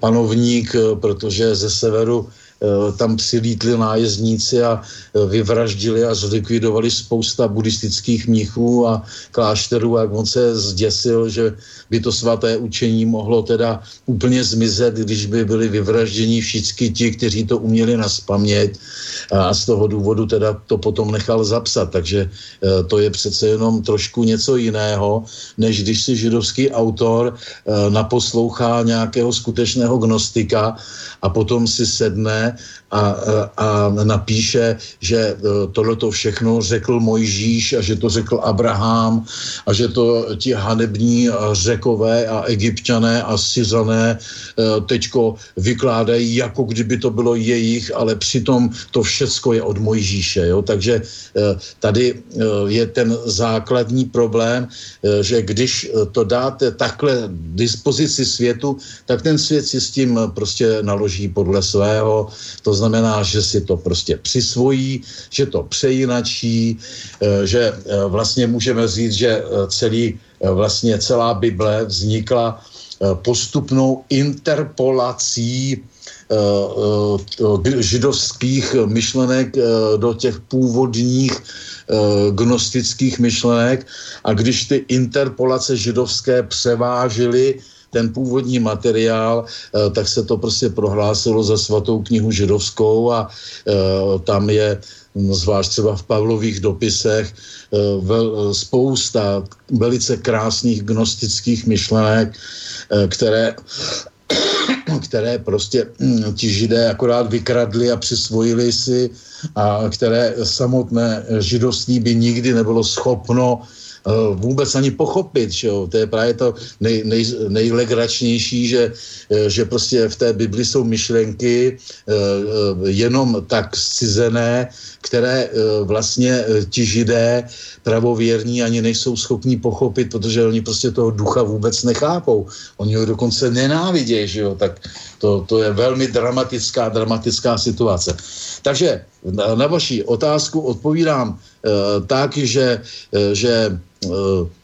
panovník, protože ze severu Eh, tam přilítli nájezdníci a eh, vyvraždili a zlikvidovali spousta buddhistických mnichů a klášterů a on se zděsil, že by to svaté učení mohlo teda úplně zmizet, když by byli vyvražděni všichni ti, kteří to uměli na spaměť a z toho důvodu teda to potom nechal zapsat. Takže eh, to je přece jenom trošku něco jiného, než když si židovský autor naposlouchá nějakého skutečného gnostika a potom si sedne a, a napíše, že e, tohleto všechno řekl Mojžíš a že to řekl Abraham a že to ti hanební řekové a egyptiané a syřané e, teďko vykládají, jako kdyby to bylo jejich, ale přitom to všecko je od Mojžíše. Jo? Takže e, tady je ten základní problém, že když to dáte takhle dispozici světu, tak ten svět si s tím prostě naloží podle svého. To znamená, že si to prostě přisvojí, že to přejinačí, eh, že eh, vlastně můžeme říct, že eh, celý, vlastně celá Bible vznikla postupnou interpolací židovských myšlenek do těch původních gnostických myšlenek. A když ty interpolace židovské převážily ten původní materiál, eh, tak se to prostě prohlásilo za svatou knihu židovskou a eh, tam je hm, zvlášť třeba v Pavlových dopisech, eh, spousta velice krásných gnostických myšlenek, které které prostě hm, ti židé akorát vykradli a přisvojili si a které samotné židovství by nikdy nebylo schopno vůbec ani pochopit. Že jo? To je právě to nej, nej, nejlegračnější, že, eh, že prostě v té Bibli jsou myšlenky eh, jenom tak scizené, které vlastně ti židé pravověrní ani nejsou schopní pochopit, protože oni prostě toho ducha vůbec nechápou. Oni ho dokonce nenávidějí, že jo? Tak to, to je velmi dramatická, dramatická situace. Takže na, vaši otázku odpovídám e, tak, že, e, že e,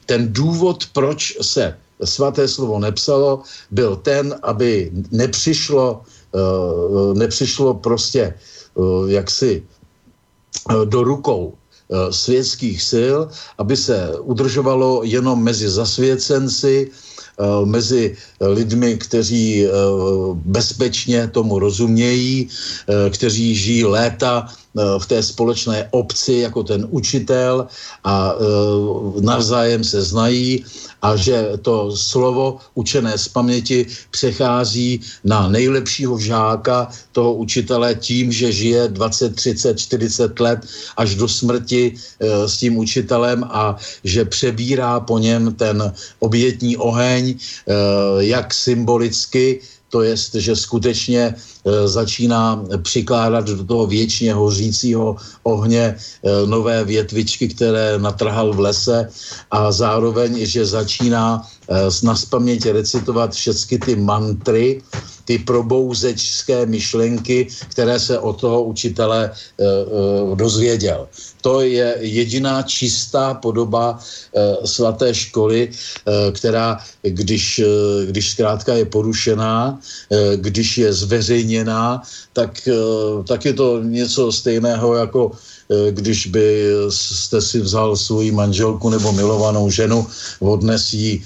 ten důvod, proč se svaté slovo nepsalo, byl ten, aby nepřišlo, nepřišlo prostě e, jaksi do rukou světských sil, aby se udržovalo jenom mezi zasvěcenci, Eh, mezi lidmi, kteří eh, bezpečně tomu rozumějí, eh, kteří žijí léta v té společné obci jako ten učitel a navzájem se znají a že to slovo učené z paměti přechází na nejlepšího žáka toho učitele tím, že žije 20, 30, 40 let až do smrti e, s tím učitelem a že přebírá po něm ten obětní oheň, jak symbolicky, to je, že skutečně začíná přikládat do toho věčně hořícího ohně e, nové větvičky, které natrhal v lese a zároveň, že začíná e, na recitovat všechny ty mantry, ty probouzečské myšlenky, které se od toho učitele dozvěděl. To je jediná čistá podoba e, svaté školy, e, která, když, e, když zkrátka je porušená, e, když je zveřejněná, tak, e, tak je to něco stejného jako když by jste si vzal svoji manželku nebo milovanou ženu, odnes ji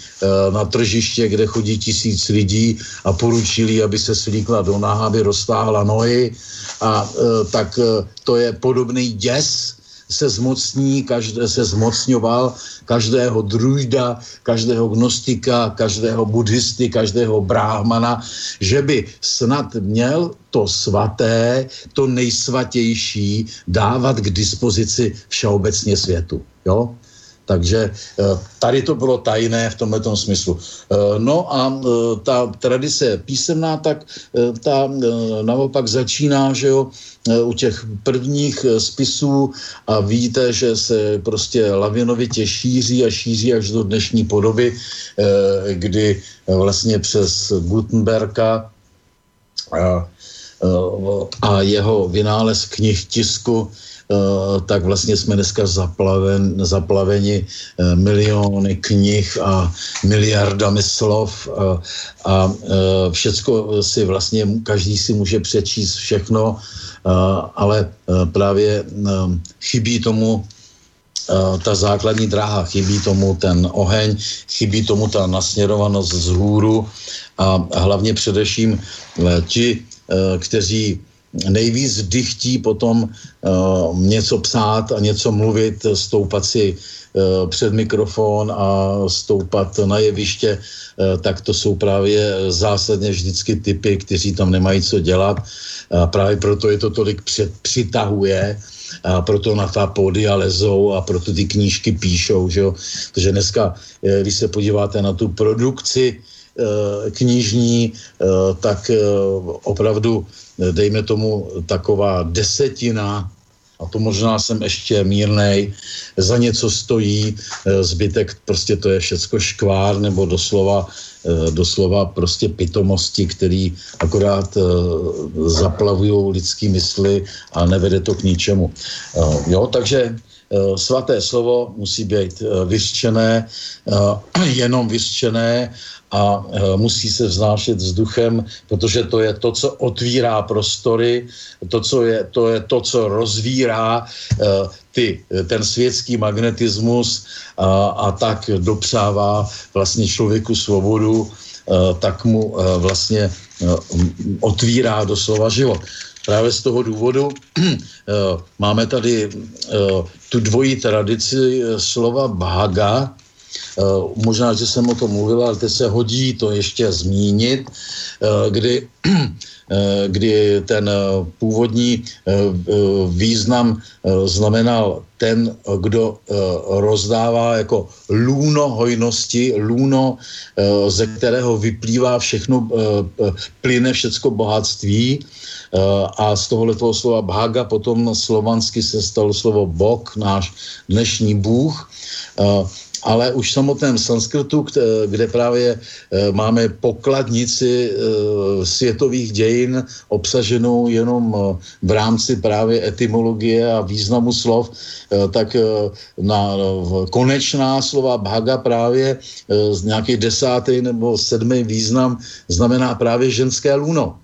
na tržiště, kde chodí tisíc lidí a poručili, aby se slíkla do náha, aby roztáhla nohy a tak to je podobný děs, se zmocní, každé, se zmocňoval každého druida, každého gnostika, každého buddhisty, každého bráhmana, že by snad měl to svaté, to nejsvatější dávat k dispozici všeobecně světu. Jo? Takže eh, tady to bylo tajné v tomto smyslu. Eh, no a eh, ta tradice písemná, tak ta naopak začíná, že jo, u těch prvních spisů a víte, že se prostě lavinovitě šíří a šíří až do dnešní podoby, kdy vlastně přes Gutenberga a, jeho vynález knih tisku tak vlastně jsme dneska zaplaven, zaplaveni eh, miliony knih a miliardami slov a, a eh, všecko si vlastně každý si může přečíst všechno, ale právě chybí tomu ta základní dráha, chybí tomu ten oheň, chybí tomu ta nasměrovanost z hůru a hlavně především ti, kteří nejvíc dychtí potom uh, něco psát a něco mluvit, stoupat si uh, před mikrofon a stoupat na jeviště, uh, tak to jsou právě zásadně vždycky typy, kteří tam nemají co dělat. A právě proto je to tolik před, přitahuje, a proto na ta pódia lezou a proto ty knížky píšou, že jo? Protože dneska, když se podíváte na tu produkci knižní, tak opravdu dejme tomu taková desetina, a to možná jsem ještě mírnej, za něco stojí, e, zbytek prostě to je všecko škvár nebo doslova, e, doslova prostě pitomosti, který akorát zaplavují lidský mysli a nevede to k ničemu. Jo, takže svaté slovo musí být vyřčené, jenom vyřčené a musí se vznášet vzduchem, protože to je to, co otvírá prostory, to, co je, to, je to co rozvírá ty, ten světský magnetismus a, a tak dopřává vlastně člověku svobodu, tak mu vlastně otvírá doslova život. Právě z toho důvodu máme tady tu dvojí tradici slova bhaga, Eh, možná, že jsem o tom mluvil, ale teď se hodí to ještě zmínit, eh, kdy, eh, kdy ten původní význam znamenal ten, kdo rozdává jako lůno hojnosti, lůno, ze kterého vyplývá všechno, plyne všecko bohatství, a z tohoto slova bhaga potom slovansky se stalo slovo bok, náš dnešní bůh ale už v samotném sanskrtu, kde právě eh, máme pokladnici eh, světových dějin obsaženou jenom eh, v rámci právě etymologie a významu slov, tak na konečná slova bhaga právě z nějaký desátý nebo sedmý význam znamená právě ženské luno.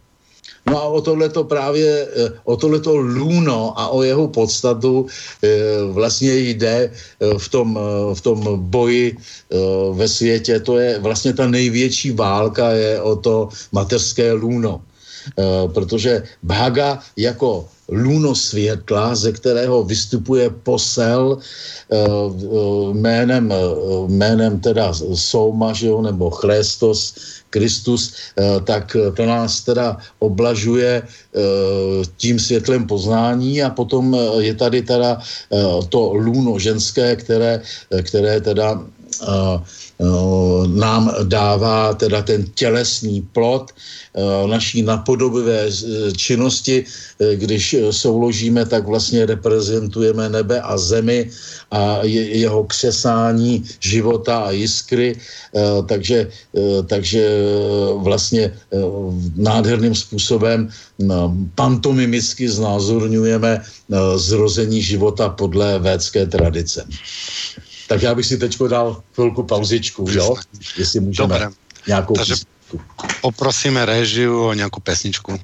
No a o tohleto právě, eh, o tohleto lůno a o jeho podstatu eh, vlastně jde eh, v tom, v tom boji ve světě. To je vlastně ta největší válka je o to mateřské lůno. Protože Bhaga jako luno světla, ze kterého vystupuje posel jménem, jménem teda Souma, že jo, nebo Chrestos, Kristus, eh, tak to nás teda oblažuje eh, tím světlem poznání a potom eh, je tady teda to lůno ženské, které, které teda nám dává teda ten tělesný plot naší napodobivé činnosti, když souložíme, tak vlastně reprezentujeme nebe a zemi a jeho křesání života a jiskry, takže, takže vlastně nádherným způsobem pantomimicky znázorňujeme zrození života podle védské tradice. Tak já bych si teď dal chvilku pauzičku, jo? Jestli můžeme Dobre. nějakou Takže písničku. poprosíme režiu o nějakou pesničku.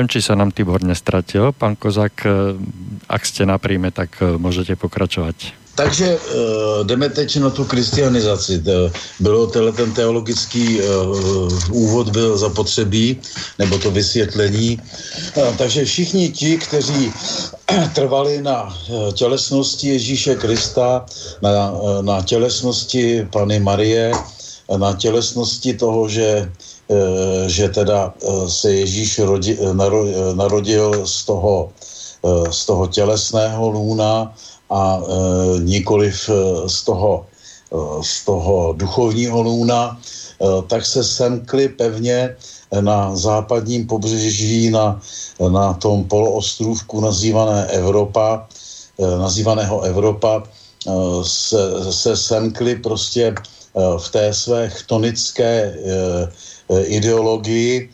Nevím, či se nám Tibor nestratil. Pan Kozák, ak jste na príjme, tak můžete pokračovat. Takže uh, jdeme teď na tu kristianizaci. Bylo tenhle ten teologický úvod byl zapotřebí, nebo to vysvětlení. Takže všichni ti, kteří trvali na tělesnosti Ježíše Krista, na, na tělesnosti Pany Marie, na tělesnosti toho, že, že teda uh, se Ježíš rodi, naro, narodil z toho, z toho tělesného lůna, a nikoliv z toho, z toho duchovního lůna, tak se semkli pevně na západním pobřeží, na, na tom poloostrůvku nazývané Evropa, nazývaného Evropa, se, se semkli prostě v té své chtonické ideologii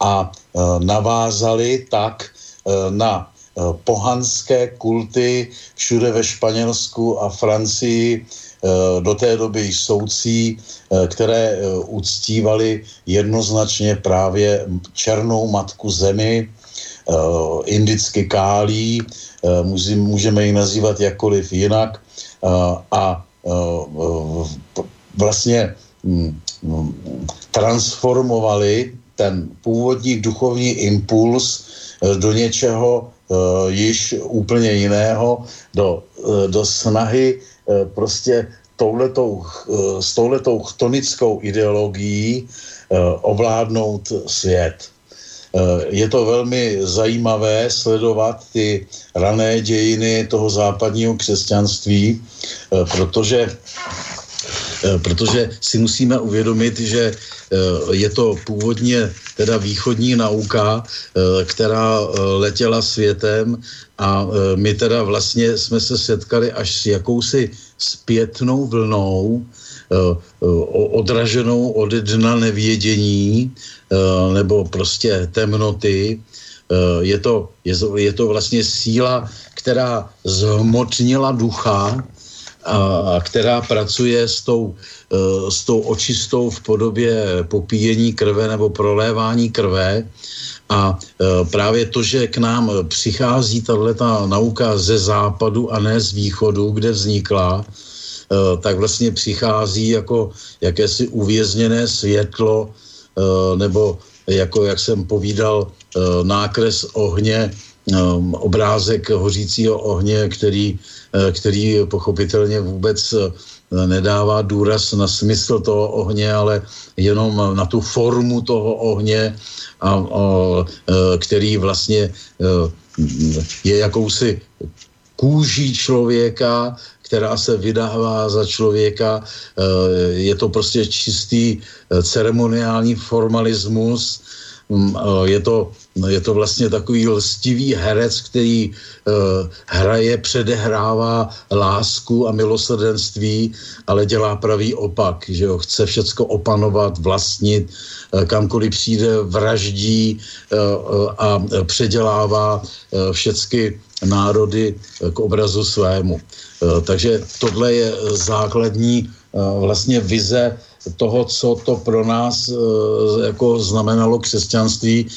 a navázali tak na Eh, pohanské kulty všude ve Španělsku a Francii eh, do té doby soucí, eh, které uctívali jednoznačně právě černou matku zemi, indicky kálí, můžeme ji nazývat jakkoliv jinak a vlastně hm, hm, transformovali ten původní duchovní impuls do něčeho již úplně jiného, do, do snahy prostě touhletou, uh, s touhletou chtonickou ideologií ovládnout svět. Je to velmi zajímavé sledovat ty rané dějiny toho západního křesťanství, protože protože si musíme uvědomit, že je to původně teda východní nauka, eh, která eh, letěla světem a eh, my teda vlastně jsme se setkali až s jakousi zpětnou vlnou, odraženou od dna nevědění nebo prostě temnoty. Je to, je, je to vlastně síla, která zhmotnila ducha a která pracuje s tou, s tou očistou v podobě popíjení krve nebo prolévání krve. A právě to, že k nám přichází tato nauka ze západu a ne z východu, kde vznikla, tak vlastně přichází jako jakési uvězněné světlo nebo jako, jak jsem povídal, nákres ohně, obrázek hořícího ohně, který Eh, který pochopitelně vůbec eh, nedává důraz na smysl toho ohně, ale jenom na tu formu toho ohně, a, a, eh, který vlastně je jakousi kůží člověka, která se vydává za člověka. Je to prostě čistý ceremoniální formalismus, je to je to vlastně takový lstivý herec, který uh, hraje, předehrává lásku a milosrdenství, ale dělá pravý opak, že jo, chce všecko opanovat, vlastnit, uh, kamkoliv přijde, vraždí a předělává všecky národy k obrazu svému. Takže tohle je základní vlastně vize toho, co to pro nás e, jako znamenalo křesťanství. E,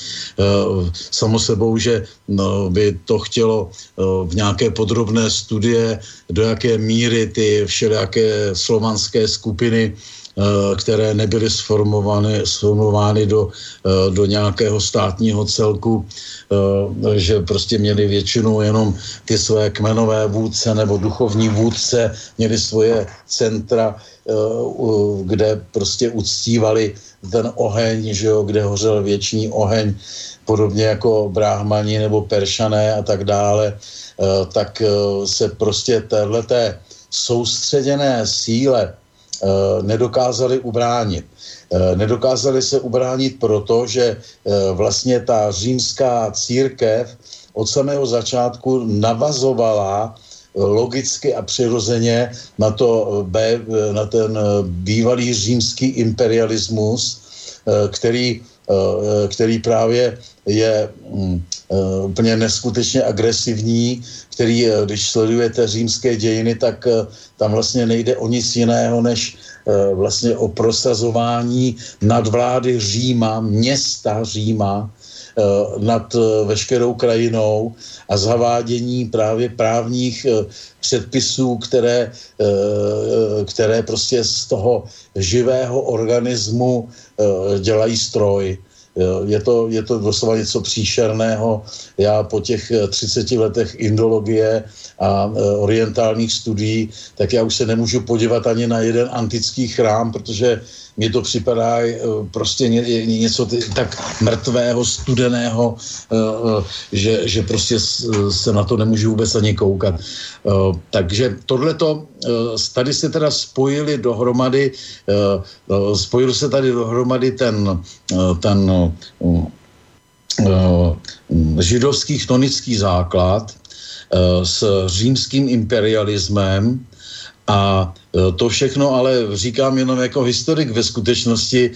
samo sebou, že no, by to chtělo e, v nějaké podrobné studie, do jaké míry ty všelijaké slovanské skupiny které nebyly sformovány, sformovány do, do nějakého státního celku, že prostě měli většinou jenom ty své kmenové vůdce nebo duchovní vůdce, měli svoje centra, Eh, kde prostě uctívali ten oheň, že jo, kde hořel věčný oheň, podobně jako bráhmani nebo peršané a tak dále, eh, tak eh, se prostě téhleté soustředěné síle nedokázali ubránit. Nedokázali se ubránit proto, že vlastně ta římská církev od samého začátku navazovala logicky a přirozeně na, to, na ten bývalý římský imperialismus, eh, který, eh, který právě je mm, eh, úplně neskutečně agresivní, který, když sledujete římské dějiny, tak tam vlastně nejde o nic jiného, než vlastně o prosazování nadvlády Říma, města Říma, nad veškerou krajinou a zavádění právě právních předpisů, které, které prostě z toho živého organismu dělají stroj. Je to, je to doslova něco příšerného. Já po těch 30 letech indologie a orientálních studií, tak já už se nemůžu podívat ani na jeden antický chrám, protože mně to připadá eh, prostě ně, něco tak mrtvého, studeného, eh, eh, že, že prostě se na to nemůžu vůbec ani koukat. Takže tohleto, tady se teda spojili dohromady, spojil se tady dohromady ten, ten židovský chtonický základ s římským imperialismem, a e, to všechno ale říkám jenom jako historik. Ve skutečnosti e,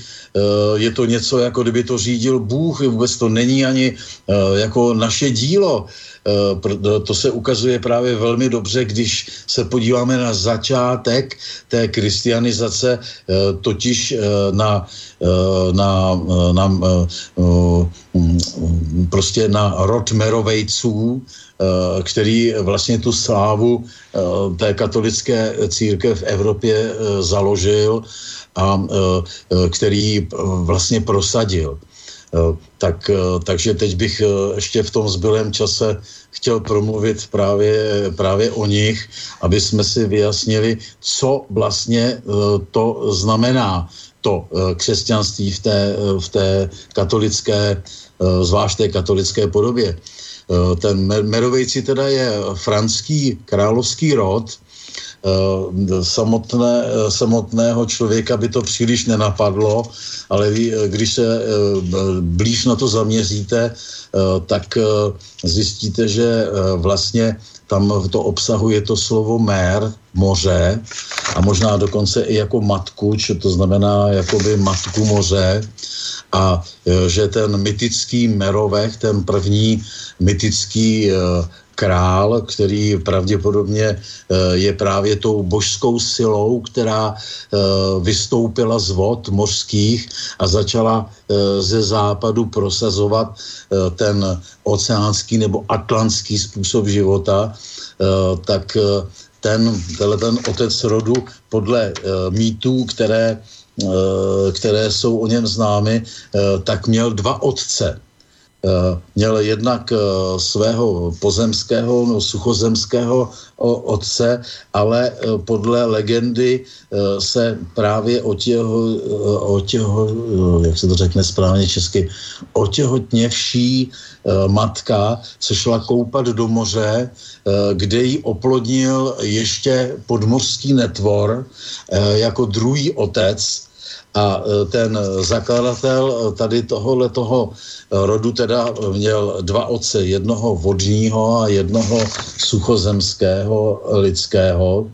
je to něco, jako kdyby to řídil Bůh. Vůbec to není ani e, jako naše dílo. To se ukazuje právě velmi dobře, když se podíváme na začátek té kristianizace, totiž na, na, na, prostě na rod Merovejců, který vlastně tu slávu eh, té katolické církev v Evropě eh, založil a který vlastně prosadil. Tak, takže teď bych ještě v tom zbylém čase chtěl promluvit právě, právě o nich, aby jsme si vyjasnili, co vlastně to znamená, to křesťanství v té, v té katolické, zvlášť té katolické podobě. Eh, ten Merovejci teda je franský královský rod, eh, samotné, eh, samotného člověka by to příliš nenapadlo, ale když se blíž na to zaměříte, tak zjistíte, že vlastně tam to obsahuje to slovo mér, moře, a možná dokonce i jako matku, čo to znamená jakoby matku moře, a že ten mytický Merovech, ten první mytický e, král, který pravděpodobně e, je právě tou božskou silou, která e, vystoupila z vod mořských a začala ze západu prosazovat ten oceánský nebo atlantský způsob života, tak ten, ten otec rodu podle mýtů, které které jsou o něm známy, tak měl dva otce. Eh, měl jednak eh, svého pozemského, no, suchozemského otce, ale eh, podle legendy se právě otěho, otěho jak se to řekne správně česky, otěhotněvší matka se šla koupat do moře, kde ji oplodnil ještě podmořský netvor jako druhý otec, a e, ten zakladatel e, tady tohohle toho rodu teda měl dva otce, jednoho vodního a jednoho suchozemského lidského.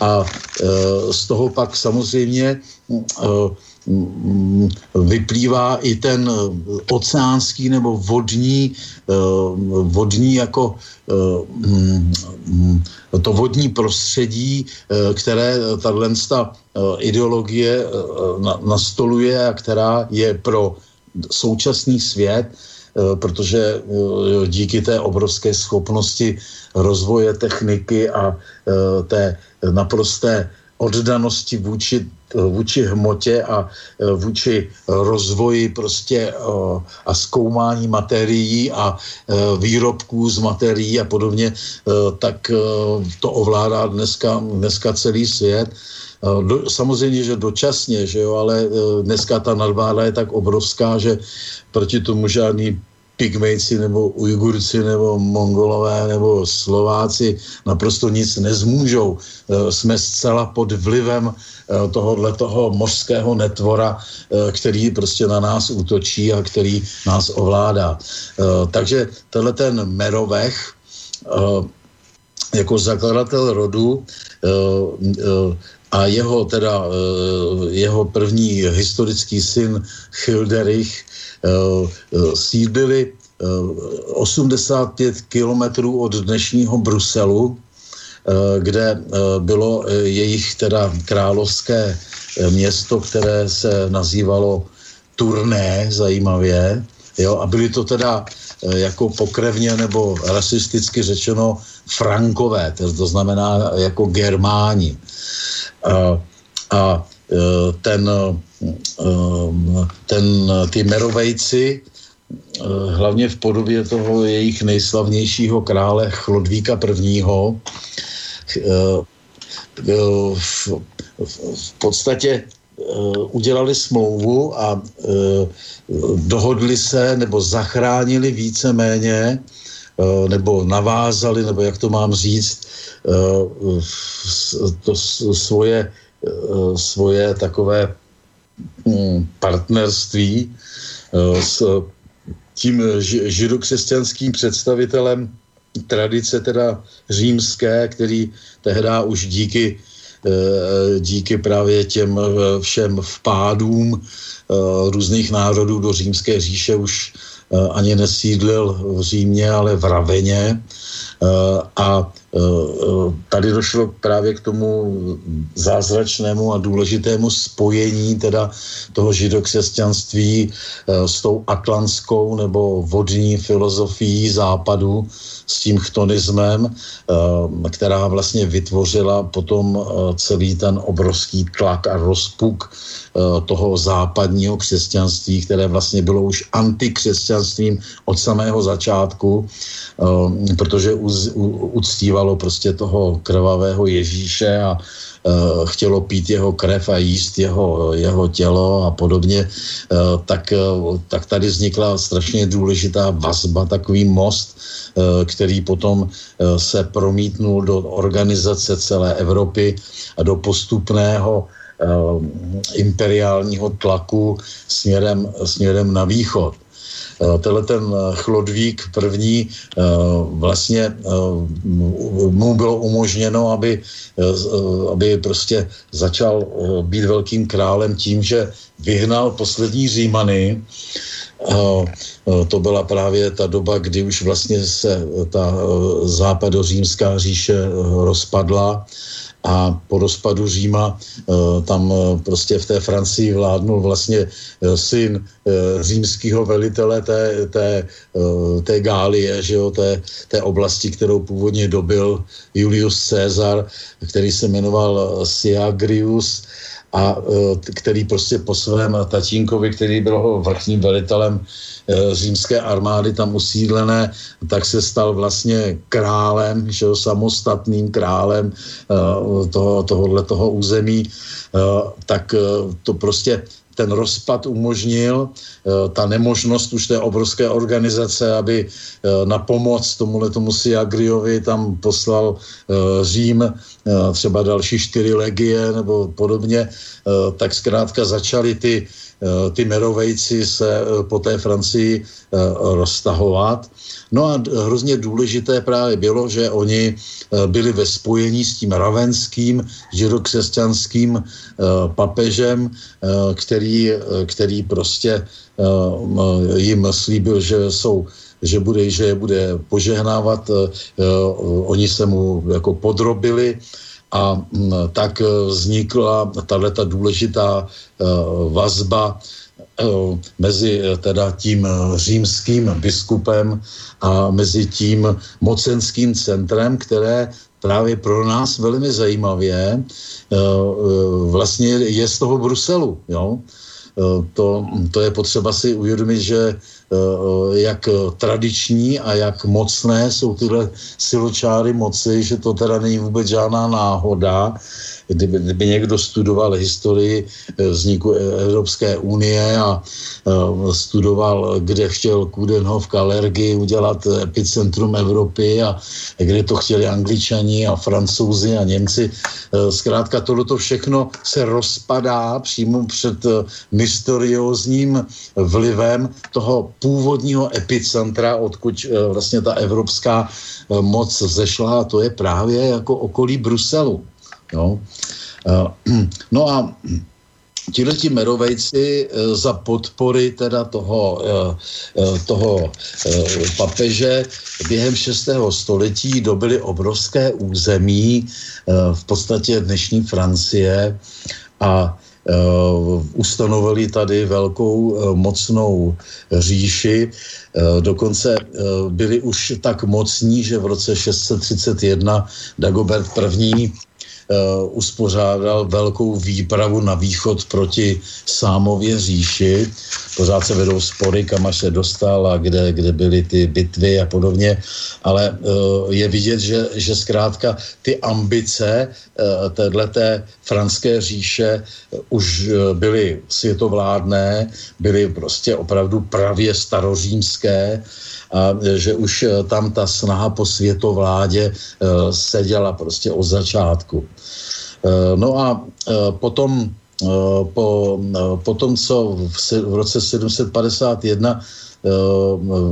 A e, z toho pak samozřejmě vyplývá i ten oceánský nebo vodní, vodní jako to vodní prostředí, které tato ideologie nastoluje a která je pro současný svět protože díky té obrovské schopnosti rozvoje techniky a té naprosté oddanosti vůči, vůči hmotě a e, vůči rozvoji prostě e, a zkoumání materií a výrobků z materií a podobně, tak to ovládá dneska, dneska celý svět. samozřejmě, že dočasně, že jo, ale dneska ta nadváda je tak obrovská, že proti tomu žádný pigmejci nebo Ujgurci nebo Mongolové nebo Slováci naprosto nic nezmůžou. Eh, jsme zcela pod vlivem eh, tohohle toho mořského netvora, eh, který prostě na nás útočí a který nás ovládá. Takže tenhle ten Merovech jako zakladatel rodu a jeho teda, jeho první historický syn Childerich Eh, eh, sídlili 85 eh, kilometrů od dnešního Bruselu, kde bylo jejich teda královské město, které se nazývalo Turné, zajímavě, Jo, a byli to teda jako pokrevně nebo rasisticky řečeno frankové, to znamená jako germáni. A, a ten, ten, ty merovejci hlavně v podobě toho jejich nejslavnějšího krále Chlodvíka I. V, v podstatě udělali smlouvu a dohodli se nebo zachránili víceméně nebo navázali, nebo jak to mám říct, to svoje, svoje takové hm, partnerství s tím židokřesťanským představitelem tradice teda římské, který tehdy už díky, eh, díky právě těm eh, všem vpádům eh, různých národů do římské říše už ani nesídlil v Římě, ale v Raveně. A tady došlo právě k tomu zázračnému a důležitému spojení teda toho židokřesťanství s tou atlantskou nebo vodní filozofií západu, s tím chtonismem, která vlastně vytvořila potom celý ten obrovský tlak a rozpuk toho západního křesťanství, které vlastně bylo už antikřesťanstvím od samého začátku, protože uctívalo prostě toho krvavého Ježíše a uh, chtělo pít jeho krev a jíst jeho, jeho tělo a podobně, uh, tak, uh, tak tady vznikla strašně důležitá vazba, takový most, který potom se promítnul do organizace celé Evropy a do postupného imperiálního tlaku směrem, směrem na východ. Eh, tenhle ten eh, Chlodvík první eh, vlastně mu bylo umožněno, aby, aby prostě začal být velkým králem tím, že vyhnal poslední Římany, to byla právě ta doba, kdy už vlastně se ta západořímská říše rozpadla a po rozpadu Říma eh, tam eh, prostě v té Francii vládnul vlastně eh, syn římského velitele té, té, té Gálie, že jo, té, té oblasti, kterou původně dobil Julius Caesar, který se jmenoval Siagrius a který prostě po svém tatínkovi, který byl vrchním velitelem Eh, římské armády tam usídlené, tak se stal vlastně králem, že jo, samostatným králem eh, toho, tohohle toho území, tak to prostě ten rozpad umožnil, ta nemožnost už té obrovské organizace, aby na pomoc tomuhle tomu Siagriovi tam poslal Řím třeba další čtyři legie nebo podobně, tak zkrátka začaly ty Eh, ty merovejci se eh, po té Francii eh, roztahovat. No a hrozně důležité právě bylo, že oni byli ve spojení s tím ravenským židokřesťanským papežem, který, který prostě jim slíbil, že jsou že bude, že je bude požehnávat. Oni se mu jako podrobili a mm, tak e, vznikla tato důležitá e, vazba e, mezi teda tím římským biskupem a mezi tím mocenským centrem, které právě pro nás velmi zajímavě vlastně je z toho Bruselu. Jo? To, to je potřeba si uvědomit, že Eh, jak tradiční a jak mocné jsou tyhle siločáry moci, že to teda není vůbec žádná náhoda, kdyby, kdyby někdo studoval historii eh, vzniku Evropské unie a uh, studoval, kde chtěl Kudenhov alergii udělat epicentrum Evropy a kde to chtěli Angličani a Francouzi a Němci. Zkrátka tohleto všechno se rozpadá přímo před mysteriózním vlivem toho původního epicentra, odkud vlastně ta evropská moc zešla a to je právě jako okolí Bruselu. Jo. Eh, no a tihleti merovejci eh, za podpory teda toho, eh, toho papeže během 6. století dobili obrovské území v podstatě dnešní Francie a ustanovili tady velkou mocnou říši, dokonce byli už tak mocní, že v roce 631 Dagobert I uspořádal velkou výpravu na východ proti Sámově říši. Pořád se vedou spory, kam až se dostal a kde, kde byly ty bitvy a podobně. Ale uh, je vidět, že, že zkrátka ty ambice uh, téhleté franské říše už byly světovládné, byly prostě opravdu pravě starořímské a že už tam ta snaha po světovládě seděla prostě od začátku. Eh, no a potom, po, po tom, co v, v roce 751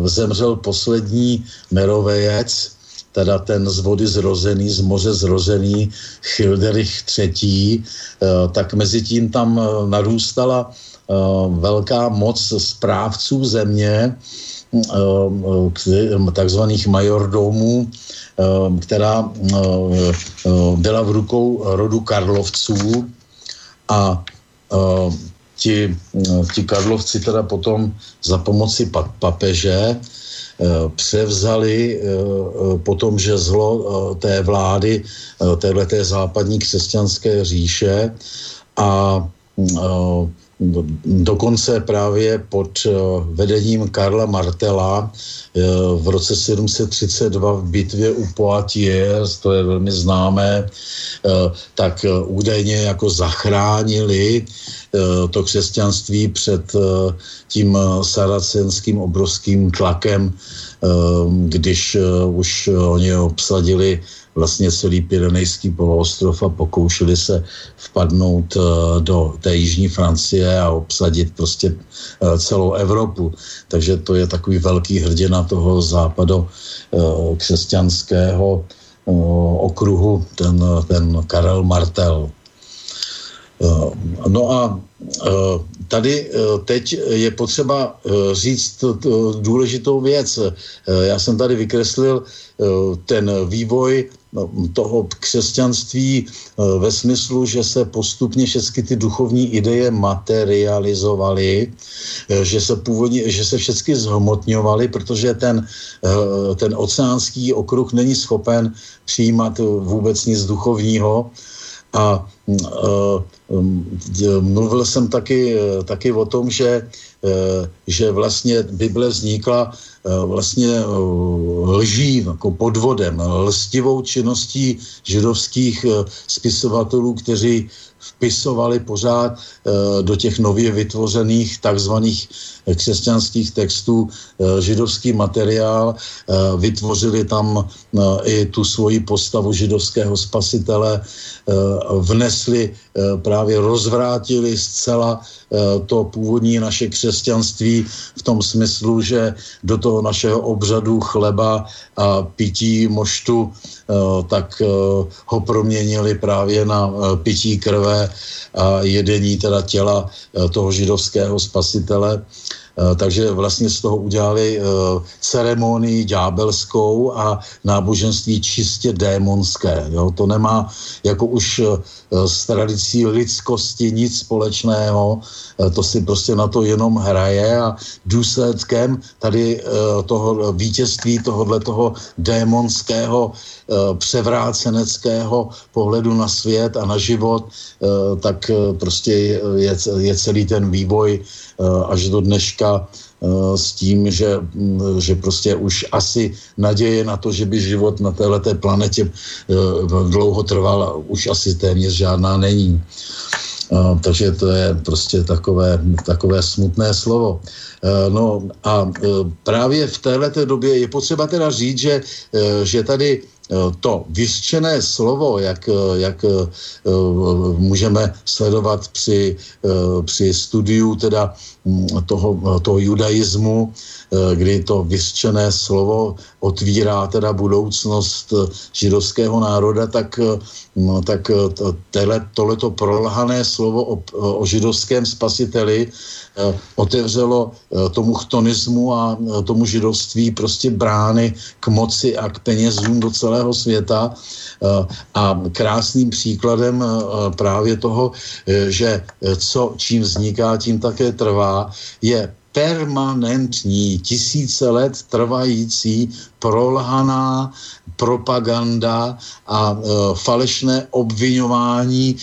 zemřel poslední merovejec, teda ten z vody zrozený, z moře zrozený Childerich III., tak mezi tím tam narůstala velká moc správců země, takzvaných majordomů, Ehm, která ehm, ehm, byla v rukou rodu Karlovců a ti, ti Karlovci teda potom za pomoci papeže převzali potom, že zlo té vlády, téhleté západní křesťanské říše a dokonce právě pod eh, vedením Karla Martela eh, v roce 732 v bitvě u Poitiers, to je velmi známé, eh, tak údajně jako zachránili to křesťanství před tím saracenským obrovským tlakem, když už oni obsadili vlastně celý Pyrenejský poloostrov a pokoušeli se vpadnout uh, do té jižní Francie a obsadit prostě celou Evropu. Takže to je takový velký hrdina toho západo křesťanského okruhu, ten, ten Karel Martel. No a tady teď je potřeba říct důležitou věc. Já jsem tady vykreslil ten vývoj No, toho křesťanství eh, ve smyslu, že se postupně všechny ty duchovní ideje materializovaly, eh, že se původně, že se všechny zhmotňovaly, protože ten, eh, ten oceánský okruh není schopen přijímat vůbec nic duchovního a mluvil jsem taky, taky o tom, že, že vlastně Bible vznikla vlastně eh, lží, jako podvodem, lstivou činností židovských eh, spisovatelů, kteří vpisovali pořád do těch nově vytvořených takzvaných křesťanských textů židovský materiál, vytvořili tam i tu svoji postavu židovského spasitele, vnesli, právě rozvrátili zcela to původní naše křesťanství v tom smyslu, že do toho toho našeho obřadu chleba a pití moštu, eh, tak eh, ho proměnili právě na eh, pití krve a jedení teda těla toho židovského spasitele. Eh, takže vlastně z toho udělali eh, ceremonii ďábelskou a náboženství čistě démonské. Jo? To nemá jako už eh, s tradicí lidskosti nic společného, to si prostě na to jenom hraje a důsledkem tady toho vítězství tohohle toho démonského převráceneckého pohledu na svět a na život, tak prostě je, je celý ten vývoj až do dneška eh, s tím, že, mm, že prostě už asi naděje na to, že by život na této planetě eh, dlouho trval, už asi téměř žádná není. Eh, takže to je prostě takové, takové smutné slovo. No a právě v této době je potřeba teda říct, že, že tady Eh, to vyřčené slovo, jak, eh, jak eh, můžeme sledovat při, při studiu teda toho, toho judaismu, kdy to vyřčené slovo otvírá teda budoucnost židovského národa, tak, mm, tak tohleto prolhané slovo o, o židovském spasiteli Eh, otevřelo eh, tomu chtonismu a eh, tomu židovství prostě brány k moci a k penězům do celého světa. A krásným příkladem právě toho, že co čím vzniká, tím také trvá, je permanentní, tisíce let trvající prolhaná propaganda a e, falešné obvinování e,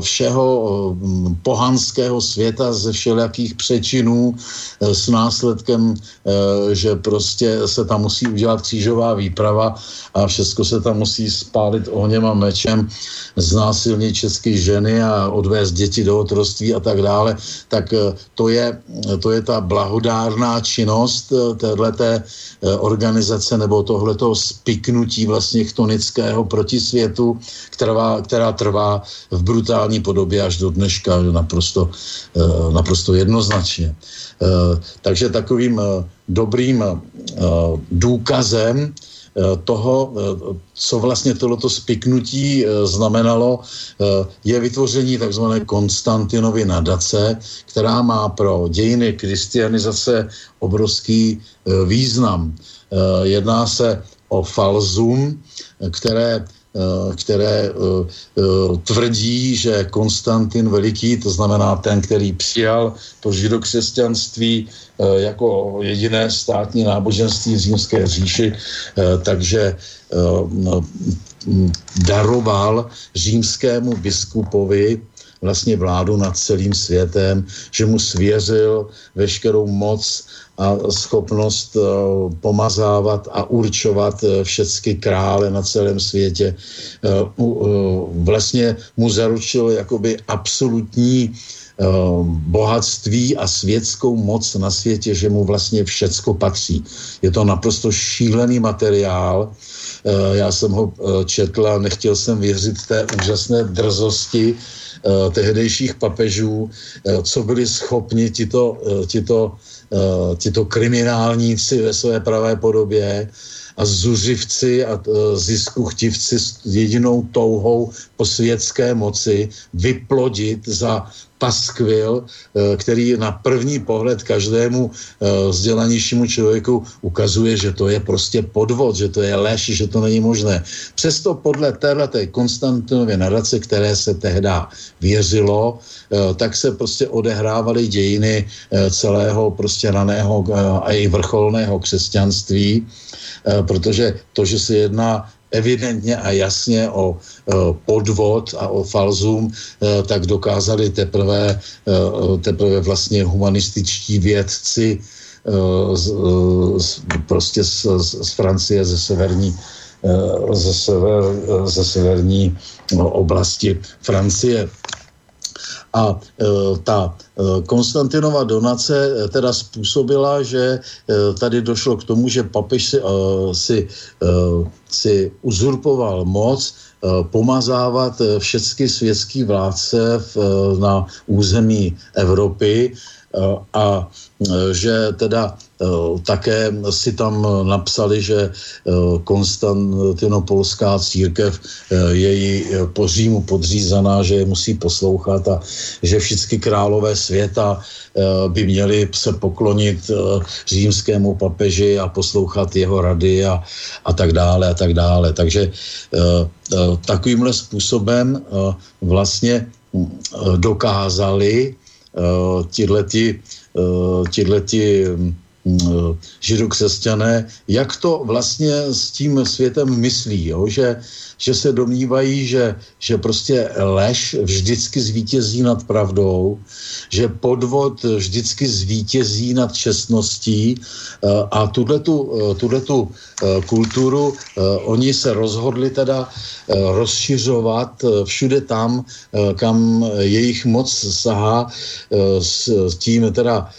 všeho e, pohanského světa ze všelijakých přečinů e, s následkem, e, že prostě se tam musí udělat křížová výprava a všechno se tam musí spálit ohněm a mečem, znásilnit české ženy a odvést děti do otroství a tak dále, tak e, to je, to je ta blahodárná činnost e, téhleté e, organizace nebo tohleto spiknutí vlastně chtonického protisvětu, která, která trvá v brutální podobě až do dneška naprosto, eh, naprosto jednoznačně. Eh, takže takovým eh, dobrým důkazem toho, co vlastně tohleto spiknutí znamenalo, je vytvoření takzvané Konstantinovy nadace, která má pro dějiny kristianizace obrovský význam. Eh, jedná se o falzum, které eh, které uh, tvrdí, že Konstantin Veliký, to znamená ten, který přijal to židokřesťanství jako jediné státní náboženství v římské říši, takže daroval římskému biskupovi vlastně vládu nad celým světem, že mu svěřil veškerou moc a schopnost uh, pomazávat a určovat uh, všechny krále na celém světě. Uh, vlastně mu zaručil jakoby absolutní bohatství a světskou moc na světě, že mu vlastně všecko patří. Je to naprosto šílený materiál. Já jsem ho četl a nechtěl jsem věřit té úžasné drzosti tehdejších papežů, co byli schopni tito, tito uh, tito kriminálníci ve své pravé podobě a zuřivci a uh, ziskuchtivci s jedinou touhou po světské moci vyplodit za paskvil, eh, který na první pohled každému eh, vzdělanějšímu člověku ukazuje, že to je prostě podvod, že to je lež, že to není možné. Přesto podle téhleté Konstantinově nadace, které se tehdy věřilo, eh, tak se prostě odehrávaly dějiny celého prostě raného a i vrcholného křesťanství, protože to, že se jedná evidentně a jasně o e, podvod a o falzum, e, tak dokázali teprve, e, teprve vlastně humanističtí vědci z, z, prostě z, z Francie, ze severní ze, sever, ze severní no, oblasti Francie. A e, ta e, Konstantinova donace e, teda způsobila, že tady došlo k tomu, že papež si, si, si uzurpoval moc pomazávat všechny světský vládce v, na území Evropy a že teda Eh, také si tam napsali, že eh, konstantinopolská církev eh, je jí po Římu podřízaná, že je musí poslouchat a že všichni králové světa by měli se poklonit římskému papeži a poslouchat jeho rady a, a tak dále a tak dále. Takže takovýmhle způsobem vlastně hm, dokázali tihleti, tihleti hm, Eh, židokřesťané, jak to vlastně s tím světem myslí, jo? Že, že se domnívají, že, že prostě lež vždycky zvítězí nad pravdou, že podvod vždycky zvítězí nad čestností eh, a tuhletu, eh, tuhletu kulturu oni se rozhodli teda rozšiřovat všude tam, kam jejich moc sahá s tím teda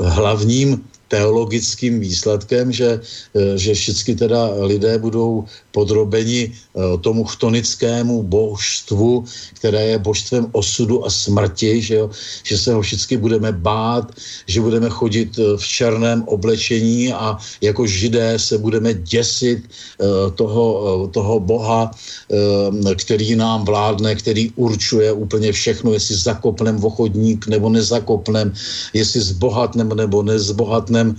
hlavním teologickým výsledkem, že, eh, že všichni teda lidé budou podrobeni eh, tomu chtonickému božstvu, které je božstvem osudu a smrti, že, jo? že se ho všichni budeme bát, že budeme chodit eh, v černém oblečení a jako židé se budeme děsit toho, toho boha, který nám vládne, který určuje úplně všechno, jestli zakopnem v ochodník nebo nezakopnem, jestli zbohatnem nebo nezbohatnem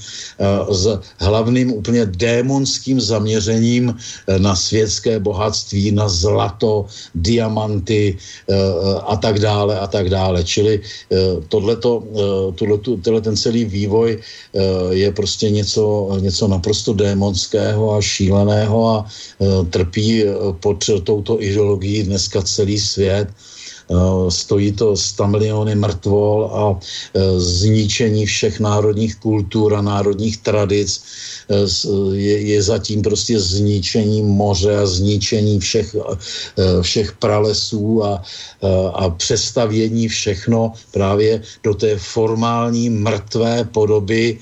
s hlavním úplně démonským zaměřením na světské bohatství, na zlato, diamanty a tak dále a tak dále. Čili tohleto, tohleto, tohle ten celý vývoj je prostě něco, něco naprosto démonského a šíleného a trpí pod touto ideologií dneska celý svět. Eh, stojí to 100 miliony mrtvol a eh, zničení všech národních kultur a národních tradic eh, je, je zatím prostě zničení moře a zničení všech, všech pralesů a, a přestavění všechno právě do té formální mrtvé podoby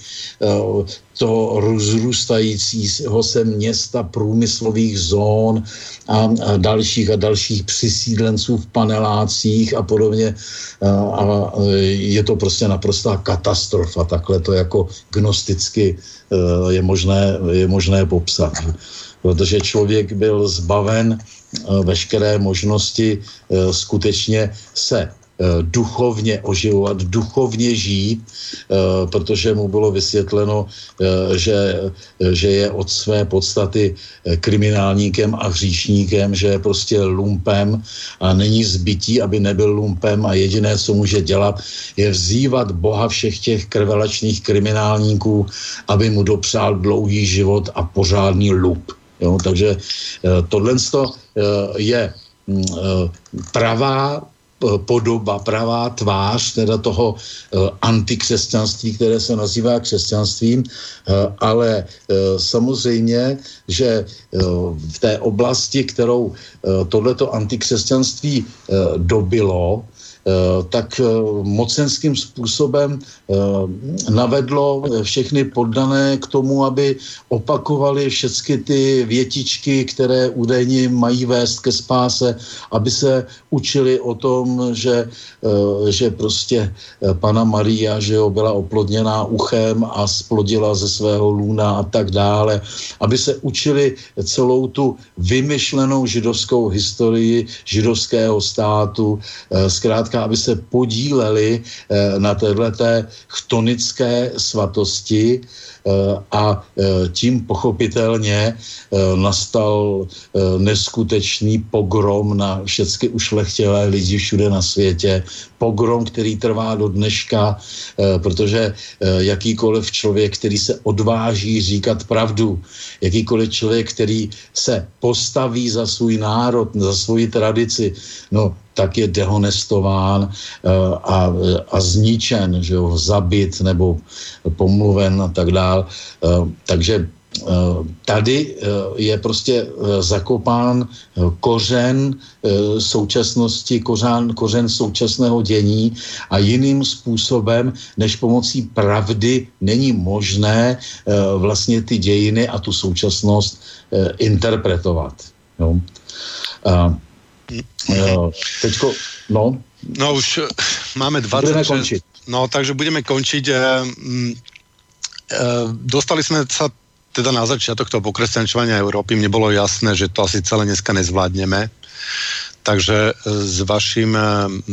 toho rozrůstajícího se města průmyslových zón a, a dalších a dalších přisídlenců v panelácích a podobně. A, a je to prostě naprostá katastrofa. Takhle to jako gnosticky e, je možné, je možné popsat. Protože člověk byl zbaven e, veškeré možnosti e, skutečně se duchovně oživovat, duchovně žít, eh, protože mu bylo vysvětleno, eh, že, že je od své podstaty kriminálníkem a hříšníkem, že je prostě lumpem a není zbytí, aby nebyl lumpem a jediné, co může dělat, je vzývat Boha všech těch krvelačných kriminálníků, aby mu dopřál dlouhý život a pořádný lup. Jo? Takže tohle je mm, pravá podoba, pravá tvář teda toho eh, antikřesťanství, které se nazývá křesťanstvím, eh, ale eh, samozřejmě, že v té oblasti, kterou tohleto antikřesťanství dobilo, Eh, tak eh, mocenským způsobem eh, navedlo všechny poddané k tomu, aby opakovali všechny ty větičky, které údajně mají vést ke spáse, aby se učili o tom, že, že prostě pana Maria, že jo, byla oplodněná uchem a splodila ze svého lůna a tak dále, aby se učili celou tu vymyšlenou židovskou historii židovského státu, zkrátka zkrátka, aby se podíleli eh, na této chtonické svatosti eh, a eh, tím pochopitelně nastal neskutečný pogrom na všechny ušlechtilé lidi všude na světě. Pogrom, který trvá do dneška, protože jakýkoliv člověk, který se odváží říkat pravdu, jakýkoliv člověk, který se postaví za svůj národ, za svoji tradici, no tak je dehonestován eh, a, a zničen, že jo, zabit nebo pomluven a tak dál. Eh, takže eh, tady je prostě zakopán kořen současnosti, kořen, kořen současného dění a jiným způsobem než pomocí pravdy není možné vlastně ty dějiny a tu současnost interpretovat. Jo. Jo, teďko, no. No už eh, máme 20. Budeme končiť. No, takže budeme končiť. E, e, dostali sme sa teda na začiatok toho pokresťančovania Európy. Mne bolo jasné, že to asi celé dneska nezvládneme. Takže s vaším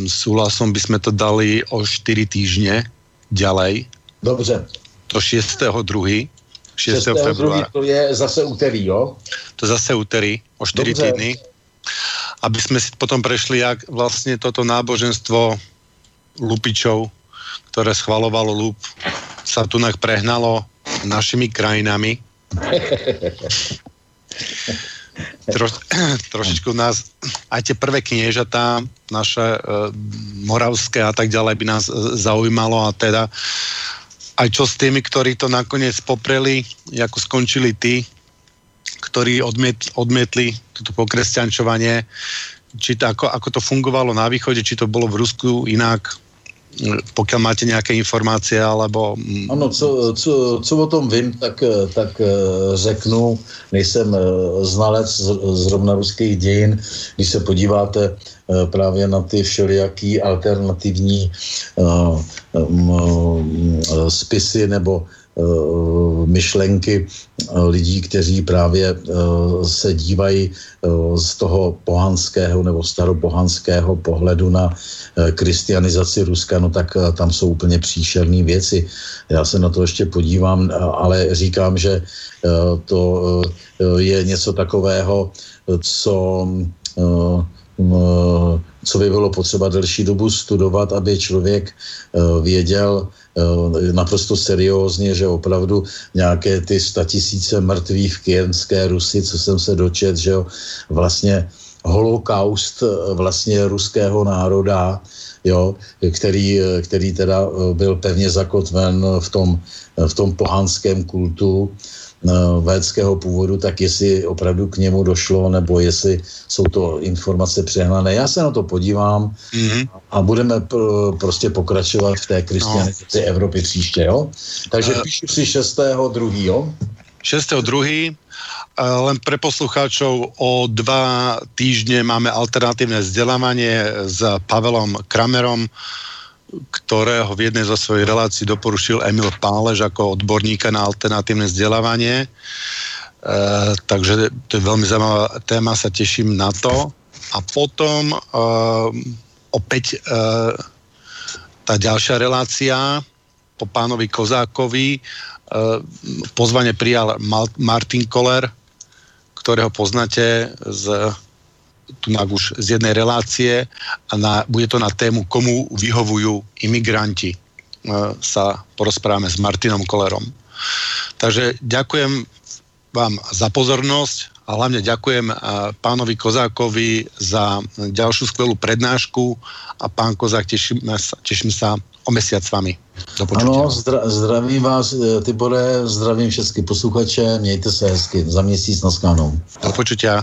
súhlasom by sme to dali o 4 týždne ďalej. Dobře. To 6. 2. 6. 6. februára. To je zase úterý, jo? To zase úterý, o 4 Dobře. týdny aby sme si potom prešli, jak vlastne toto náboženstvo lupičov, ktoré schvalovalo lup, sa tu prehnalo našimi krajinami. Tro, trošičku nás, aj tie prvé kniežatá, naše e, moravské a tak ďalej by nás e, zaujímalo a teda aj čo s tými, ktorí to nakoniec popreli, ako skončili tí, ktorí odmiet, odmietli toto pokresťančovanie, či to, ako, ako to fungovalo na východe, či to bolo v Rusku inak, pokud máte nějaké informace, alebo... Ano, co, co, co o tom vím, tak, tak eh, řeknu, nejsem eh, znalec zrovna ruských dějin, když se podíváte eh, právě na ty všelijaký alternativní spisy nebo myšlenky lidí, kteří právě se dívají z toho pohanského nebo staropohanského pohledu na kristianizaci Ruska, no tak tam jsou úplně příšerné věci. Já se na to ještě podívám, ale říkám, že to je něco takového, co co by bylo potřeba delší dobu studovat, aby člověk eh, věděl eh, naprosto seriózně, že opravdu nějaké ty statisíce mrtvých v Kienské Rusy, co jsem se dočet, že jo, vlastně holokaust eh, vlastně ruského národa, jo, který, který teda byl pevně zakotven v tom, v tom pohanském kultu, védského původu, tak jestli opravdu k němu došlo, nebo jestli jsou to informace přehnané. Já se na to podívám mm-hmm. a budeme pr- prostě pokračovat v té kristianizaci no. Evropy příště, jo? Takže uh, píšu si 6.2. jo? 6.2. Len pre poslucháčov o dva týždne máme alternatívne vzdelávanie s Pavelom Kramerom, ktorého v jednej zo svojich relácií doporučil Emil Pálež ako odborníka na alternatívne vzdelávanie. E, takže to je veľmi zaujímavá téma, sa teším na to. A potom e, opäť e, tá ďalšia relácia po pánovi Kozákovi. E, pozvanie prijal Martin Koller, ktorého poznáte z tu už z jednej relácie a na, bude to na tému, komu vyhovujú imigranti. E, sa porozprávame s Martinom Kolerom. Takže ďakujem vám za pozornosť a hlavne ďakujem e, pánovi Kozákovi za ďalšiu skvelú prednášku a pán Kozák, teším sa, teším sa o mesiac s vami. Do ano, zdra, zdravím vás, e, Tibore, zdravím všechny posluchače, mějte se hezky, za měsíc na skánou. Do počutia.